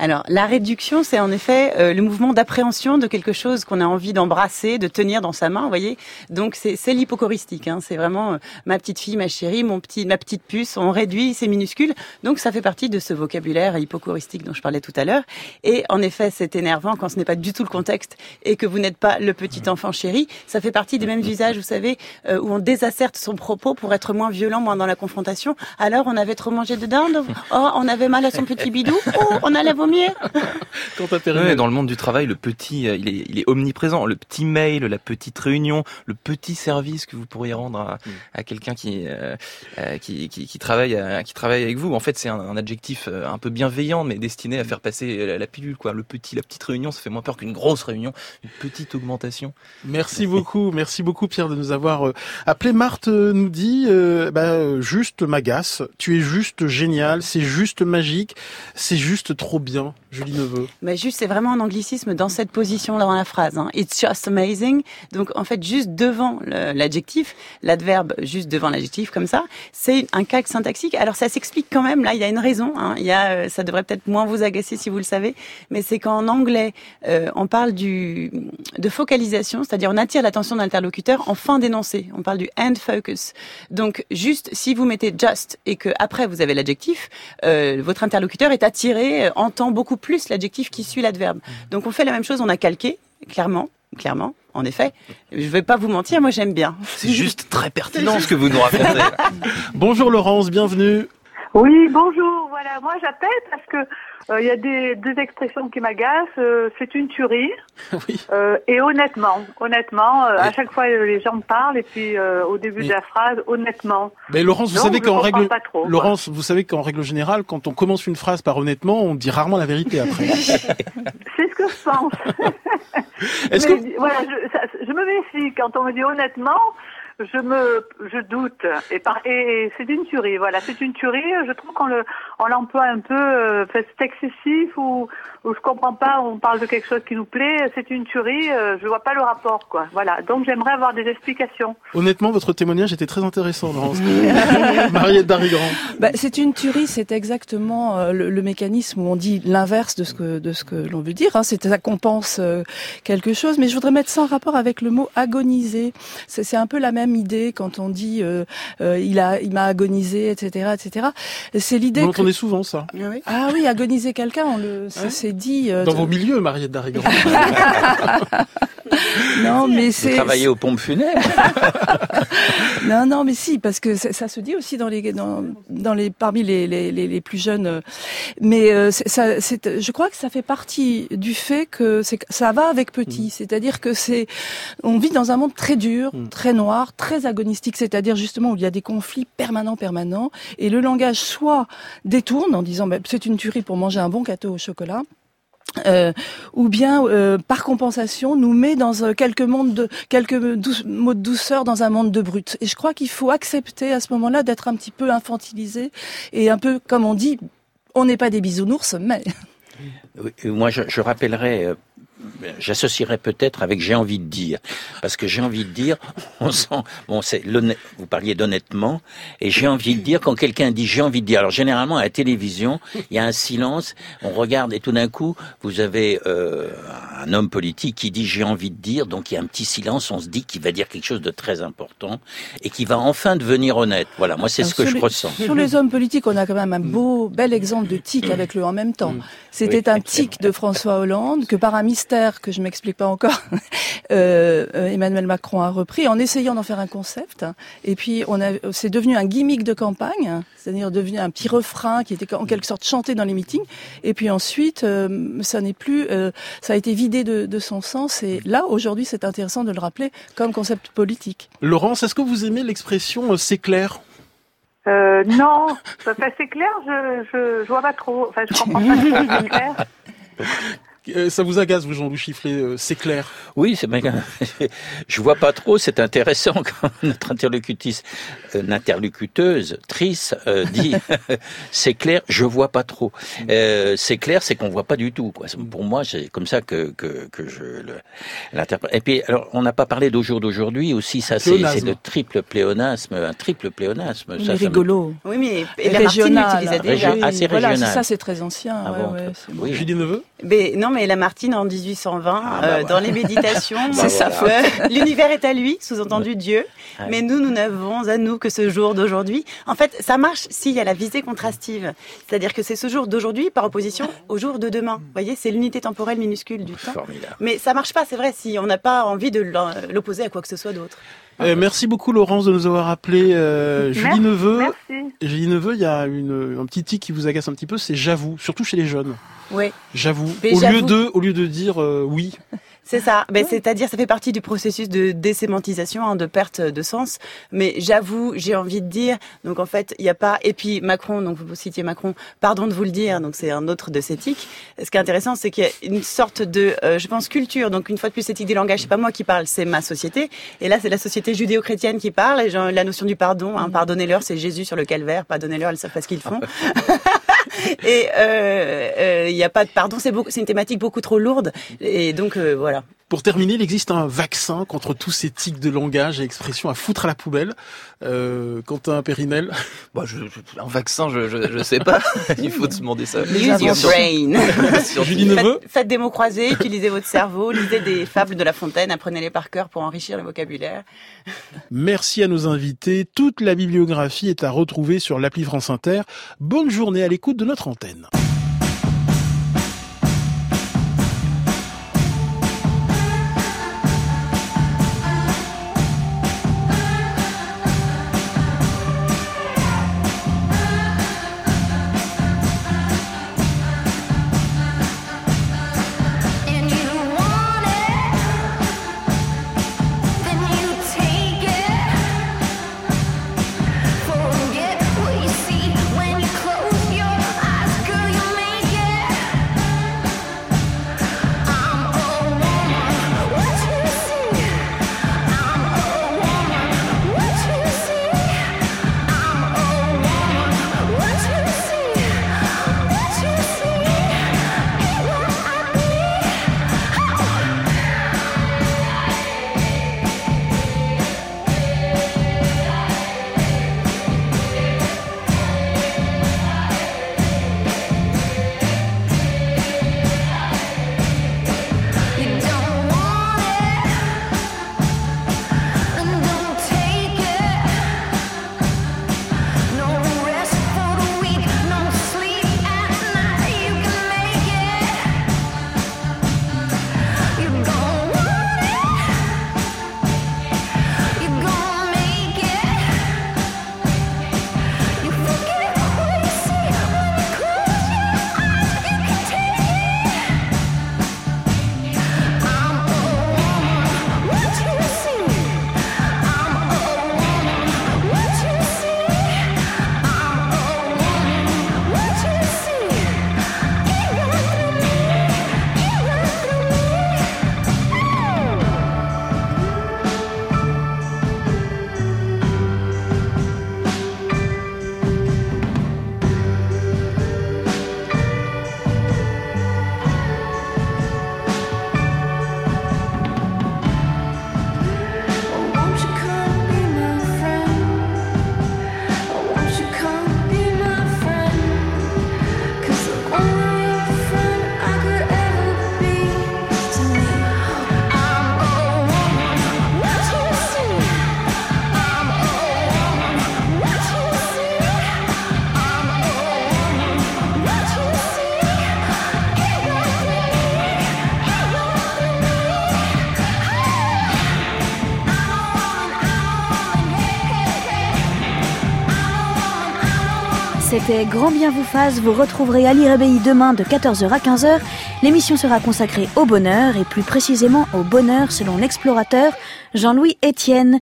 [SPEAKER 8] Alors, la réduction, c'est en effet euh, le mouvement d'appréhension de quelque chose qu'on a envie d'embrasser, de tenir dans sa main, vous voyez. Donc, c'est l'hypochoristique. Hein. C'est vraiment euh, ma petite fille, ma chérie, mon petit, ma petite puce. On réduit, c'est minuscule. Donc, ça fait partie de ce vocabulaire hypochoristique dont je parlais tout à l'heure. Et en effet, c'est énervant quand ce n'est pas du tout le contexte et que vous n'êtes pas le petit enfant chéri. Ça fait partie des mêmes usages, vous savez, euh, où on désasserte son propos pour être moins violent, moins dans la confrontation. Alors, on avait trop mangé de dinde? Oh, on avait mal à son petit bidou? Oh, on allait vomir
[SPEAKER 4] dans le monde du travail, le petit, euh, il est, il est, omniprésent. Le petit mail, la petite réunion, le petit service que vous pourriez rendre à, mm. quelqu'un euh, euh, qui, qui, qui, travaille, qui travaille avec vous. En fait, c'est un, adjectif un peu bienveillant, mais destiné à faire passer la, pilule. Quoi. Le petit, la petite réunion, ça fait moins peur qu'une grosse réunion, une petite augmentation.
[SPEAKER 1] Merci beaucoup, merci beaucoup Pierre de nous avoir appelé. Marthe nous dit, bah, juste m'agace. Tu es juste génial, c'est juste magique, c'est juste trop bien. Julie Neveu
[SPEAKER 8] Mais juste, c'est vraiment un anglicisme dans cette position-là dans la phrase. Hein. It's just amazing. Donc, en fait, juste devant l'adjectif, l'adverbe juste devant l'adjectif, comme ça, c'est un calque syntaxique. Alors, ça s'explique quand même. Là, il y a une raison. Hein. Il y a, euh, ça devrait peut-être moins vous agacer si vous le savez, mais c'est qu'en anglais, euh, on parle de focalisation, c'est-à-dire on attire l'attention de l'interlocuteur en fin d'énoncé. On parle du end focus. Donc, juste si vous mettez just et que après vous avez l'adjectif, euh, votre interlocuteur est attiré, entend beaucoup plus l'adjectif qui suit l'adverbe. Donc on fait la même chose, on a calqué, clairement, clairement, en effet. Je ne vais pas vous mentir, moi j'aime bien.
[SPEAKER 4] C'est juste très pertinent ce que vous nous racontez.
[SPEAKER 1] Bonjour Laurence, bienvenue.
[SPEAKER 21] Oui, bonjour. Voilà, moi j'appelle parce que il euh, y a des deux expressions qui m'agacent. Euh, c'est une tuerie. Oui. Euh, et honnêtement, honnêtement, à chaque fois les gens parlent et puis au début de la phrase, honnêtement.
[SPEAKER 1] Mais Laurence, vous savez qu'en règle, Laurence, vous savez qu'en règle générale, quand on commence une phrase par honnêtement, on dit rarement la vérité après.
[SPEAKER 21] c'est ce que je pense. Est-ce que voilà, je, je me méfie quand on me dit honnêtement je me, je doute. Et, par, et c'est une tuerie. Voilà, c'est une tuerie. Je trouve qu'on le, on l'emploie un peu, euh, c'est excessif ou, ou je comprends pas. On parle de quelque chose qui nous plaît. C'est une tuerie. Euh, je vois pas le rapport, quoi. Voilà. Donc j'aimerais avoir des explications.
[SPEAKER 1] Honnêtement, votre témoignage était très intéressant, Laurence. Mariette Darigran.
[SPEAKER 10] Bah, c'est une tuerie. C'est exactement euh, le, mécanisme où on dit l'inverse de ce que de ce que l'on veut dire. Hein. C'est ça compense euh, quelque chose. Mais je voudrais mettre ça en rapport avec le mot agoniser. C'est un peu la même idée quand on dit euh, euh, il a, il m'a agonisé, etc., etc. C'est l'idée.
[SPEAKER 1] Vous entendez souvent ça.
[SPEAKER 10] Ah oui, agoniser quelqu'un, on le, c'est dit.
[SPEAKER 1] Euh, Dans vos milieux, Mariette Darrigan.
[SPEAKER 10] non, mais c'est.
[SPEAKER 9] Vous travaillez aux pompes funèbres.
[SPEAKER 10] non, non, mais si, parce que ça se dit aussi dans les, dans, dans les, parmi les, les, les, plus jeunes. Mais ça, c'est, je crois que ça fait partie du fait que c'est, ça va avec petit. Mm. C'est-à-dire que c'est, on vit dans un monde très dur, mm. très noir, très agonistique, c'est-à-dire justement où il y a des conflits permanents, permanents, et le langage soit détourne en disant bah, c'est une tuerie pour manger un bon gâteau au chocolat, euh, ou bien euh, par compensation nous met dans euh, quelques mondes de quelques mots de douceur dans un monde de brut. Et je crois qu'il faut accepter à ce moment-là d'être un petit peu infantilisé et un peu comme on dit, on n'est pas des bisounours, mais
[SPEAKER 9] moi, je, je rappellerai j'associerais peut-être avec j'ai envie de dire, parce que j'ai envie de dire, on sent, bon, c'est vous parliez d'honnêtement, et j'ai envie de dire quand quelqu'un dit j'ai envie de dire. Alors généralement à la télévision, il y a un silence, on regarde et tout d'un coup, vous avez euh, un homme politique qui dit j'ai envie de dire, donc il y a un petit silence, on se dit qu'il va dire quelque chose de très important et qui va enfin devenir honnête. Voilà, moi c'est ce que je ressens.
[SPEAKER 10] Sur les hommes politiques, on a quand même un beau, bel exemple de tic avec le en même temps. Mm. C'était un tic de François Hollande que par un mystère que je m'explique pas encore, euh, euh, Emmanuel Macron a repris en essayant d'en faire un concept. Et puis on a, c'est devenu un gimmick de campagne, c'est-à-dire devenu un petit refrain qui était en quelque sorte chanté dans les meetings. Et puis ensuite, euh, ça n'est plus, ça a été vidé de, de son sens. Et là, aujourd'hui, c'est intéressant de le rappeler comme concept politique.
[SPEAKER 1] Laurence, est-ce que vous aimez l'expression c'est clair?
[SPEAKER 21] Euh, non, c'est clair, je, je, je, vois pas trop. Enfin, je comprends pas c'est clair.
[SPEAKER 22] Euh, ça vous agace, vous, Jean-Louis Chifflet, euh, c'est clair
[SPEAKER 9] Oui, c'est je vois pas trop, c'est intéressant quand notre interlocutrice, euh, interlocuteuse, Trice, dit c'est clair, je vois pas trop. c'est clair, c'est qu'on voit pas du tout. Quoi. Pour moi, c'est comme ça que, que, que je l'interprète. Et puis, alors, on n'a pas parlé d'au jour d'aujourd'hui aussi, ça c'est le triple pléonasme, un triple pléonasme.
[SPEAKER 10] C'est rigolo.
[SPEAKER 8] Oui, mais et la régional. déjà.
[SPEAKER 9] Ah, c'est
[SPEAKER 10] voilà, ça c'est très ancien. Ah ouais, ouais,
[SPEAKER 22] oui. Julie Neveu
[SPEAKER 8] mais, Non, mais Lamartine en 1820, ah, bah euh, dans les méditations, c'est sa faute. L'univers est à lui, sous-entendu Dieu, mais nous, nous n'avons à nous que ce jour d'aujourd'hui. En fait, ça marche s'il y a la visée contrastive, c'est-à-dire que c'est ce jour d'aujourd'hui par opposition au jour de demain. Vous voyez, c'est l'unité temporelle minuscule du temps. Mais ça marche pas, c'est vrai, si on n'a pas envie de l'opposer à quoi que ce soit d'autre.
[SPEAKER 22] Euh, merci beaucoup Laurence de nous avoir appelé. Euh, Julie Neveu. Merci. Julie Neveu, il y a une, un petit tic qui vous agace un petit peu, c'est j'avoue, surtout chez les jeunes.
[SPEAKER 8] Oui.
[SPEAKER 22] J'avoue. Au lieu de, au lieu de dire euh, oui.
[SPEAKER 8] C'est ça. Mais c'est-à-dire, ça fait partie du processus de désémantisation, hein, de perte de sens. Mais j'avoue, j'ai envie de dire. Donc en fait, il n'y a pas. Et puis Macron, donc vous citiez Macron. Pardon de vous le dire. Donc c'est un autre de ces tics. Ce qui est intéressant, c'est qu'il y a une sorte de, euh, je pense, culture. Donc une fois de plus, éthique des langages, c'est pas moi qui parle, c'est ma société. Et là, c'est la société judéo-chrétienne qui parle. Et genre, la notion du pardon, hein, pardonnez-leur, c'est Jésus sur le calvaire. Pardonnez-leur, ils savent pas ce qu'ils font. et il euh, euh, y a pas de pardon. C'est c'est une thématique beaucoup trop lourde. Et donc euh, voilà.
[SPEAKER 22] Pour terminer, il existe un vaccin contre tous ces tics de langage et expressions à foutre à la poubelle. Euh, Quentin Périnel
[SPEAKER 4] bah, je, Un vaccin, je, je, je, sais pas. il faut se demander ça.
[SPEAKER 8] Use your brain.
[SPEAKER 22] Julie Neveu
[SPEAKER 8] faites, faites, des mots croisés, utilisez votre cerveau, lisez des fables de La Fontaine, apprenez-les par cœur pour enrichir le vocabulaire.
[SPEAKER 22] Merci à nos invités. Toute la bibliographie est à retrouver sur l'appli France Inter. Bonne journée à l'écoute de notre antenne.
[SPEAKER 23] Grand Bien vous fasse. Vous retrouverez Ali Rabéi demain de 14h à 15h. L'émission sera consacrée au bonheur et plus précisément au bonheur selon l'explorateur Jean-Louis Etienne.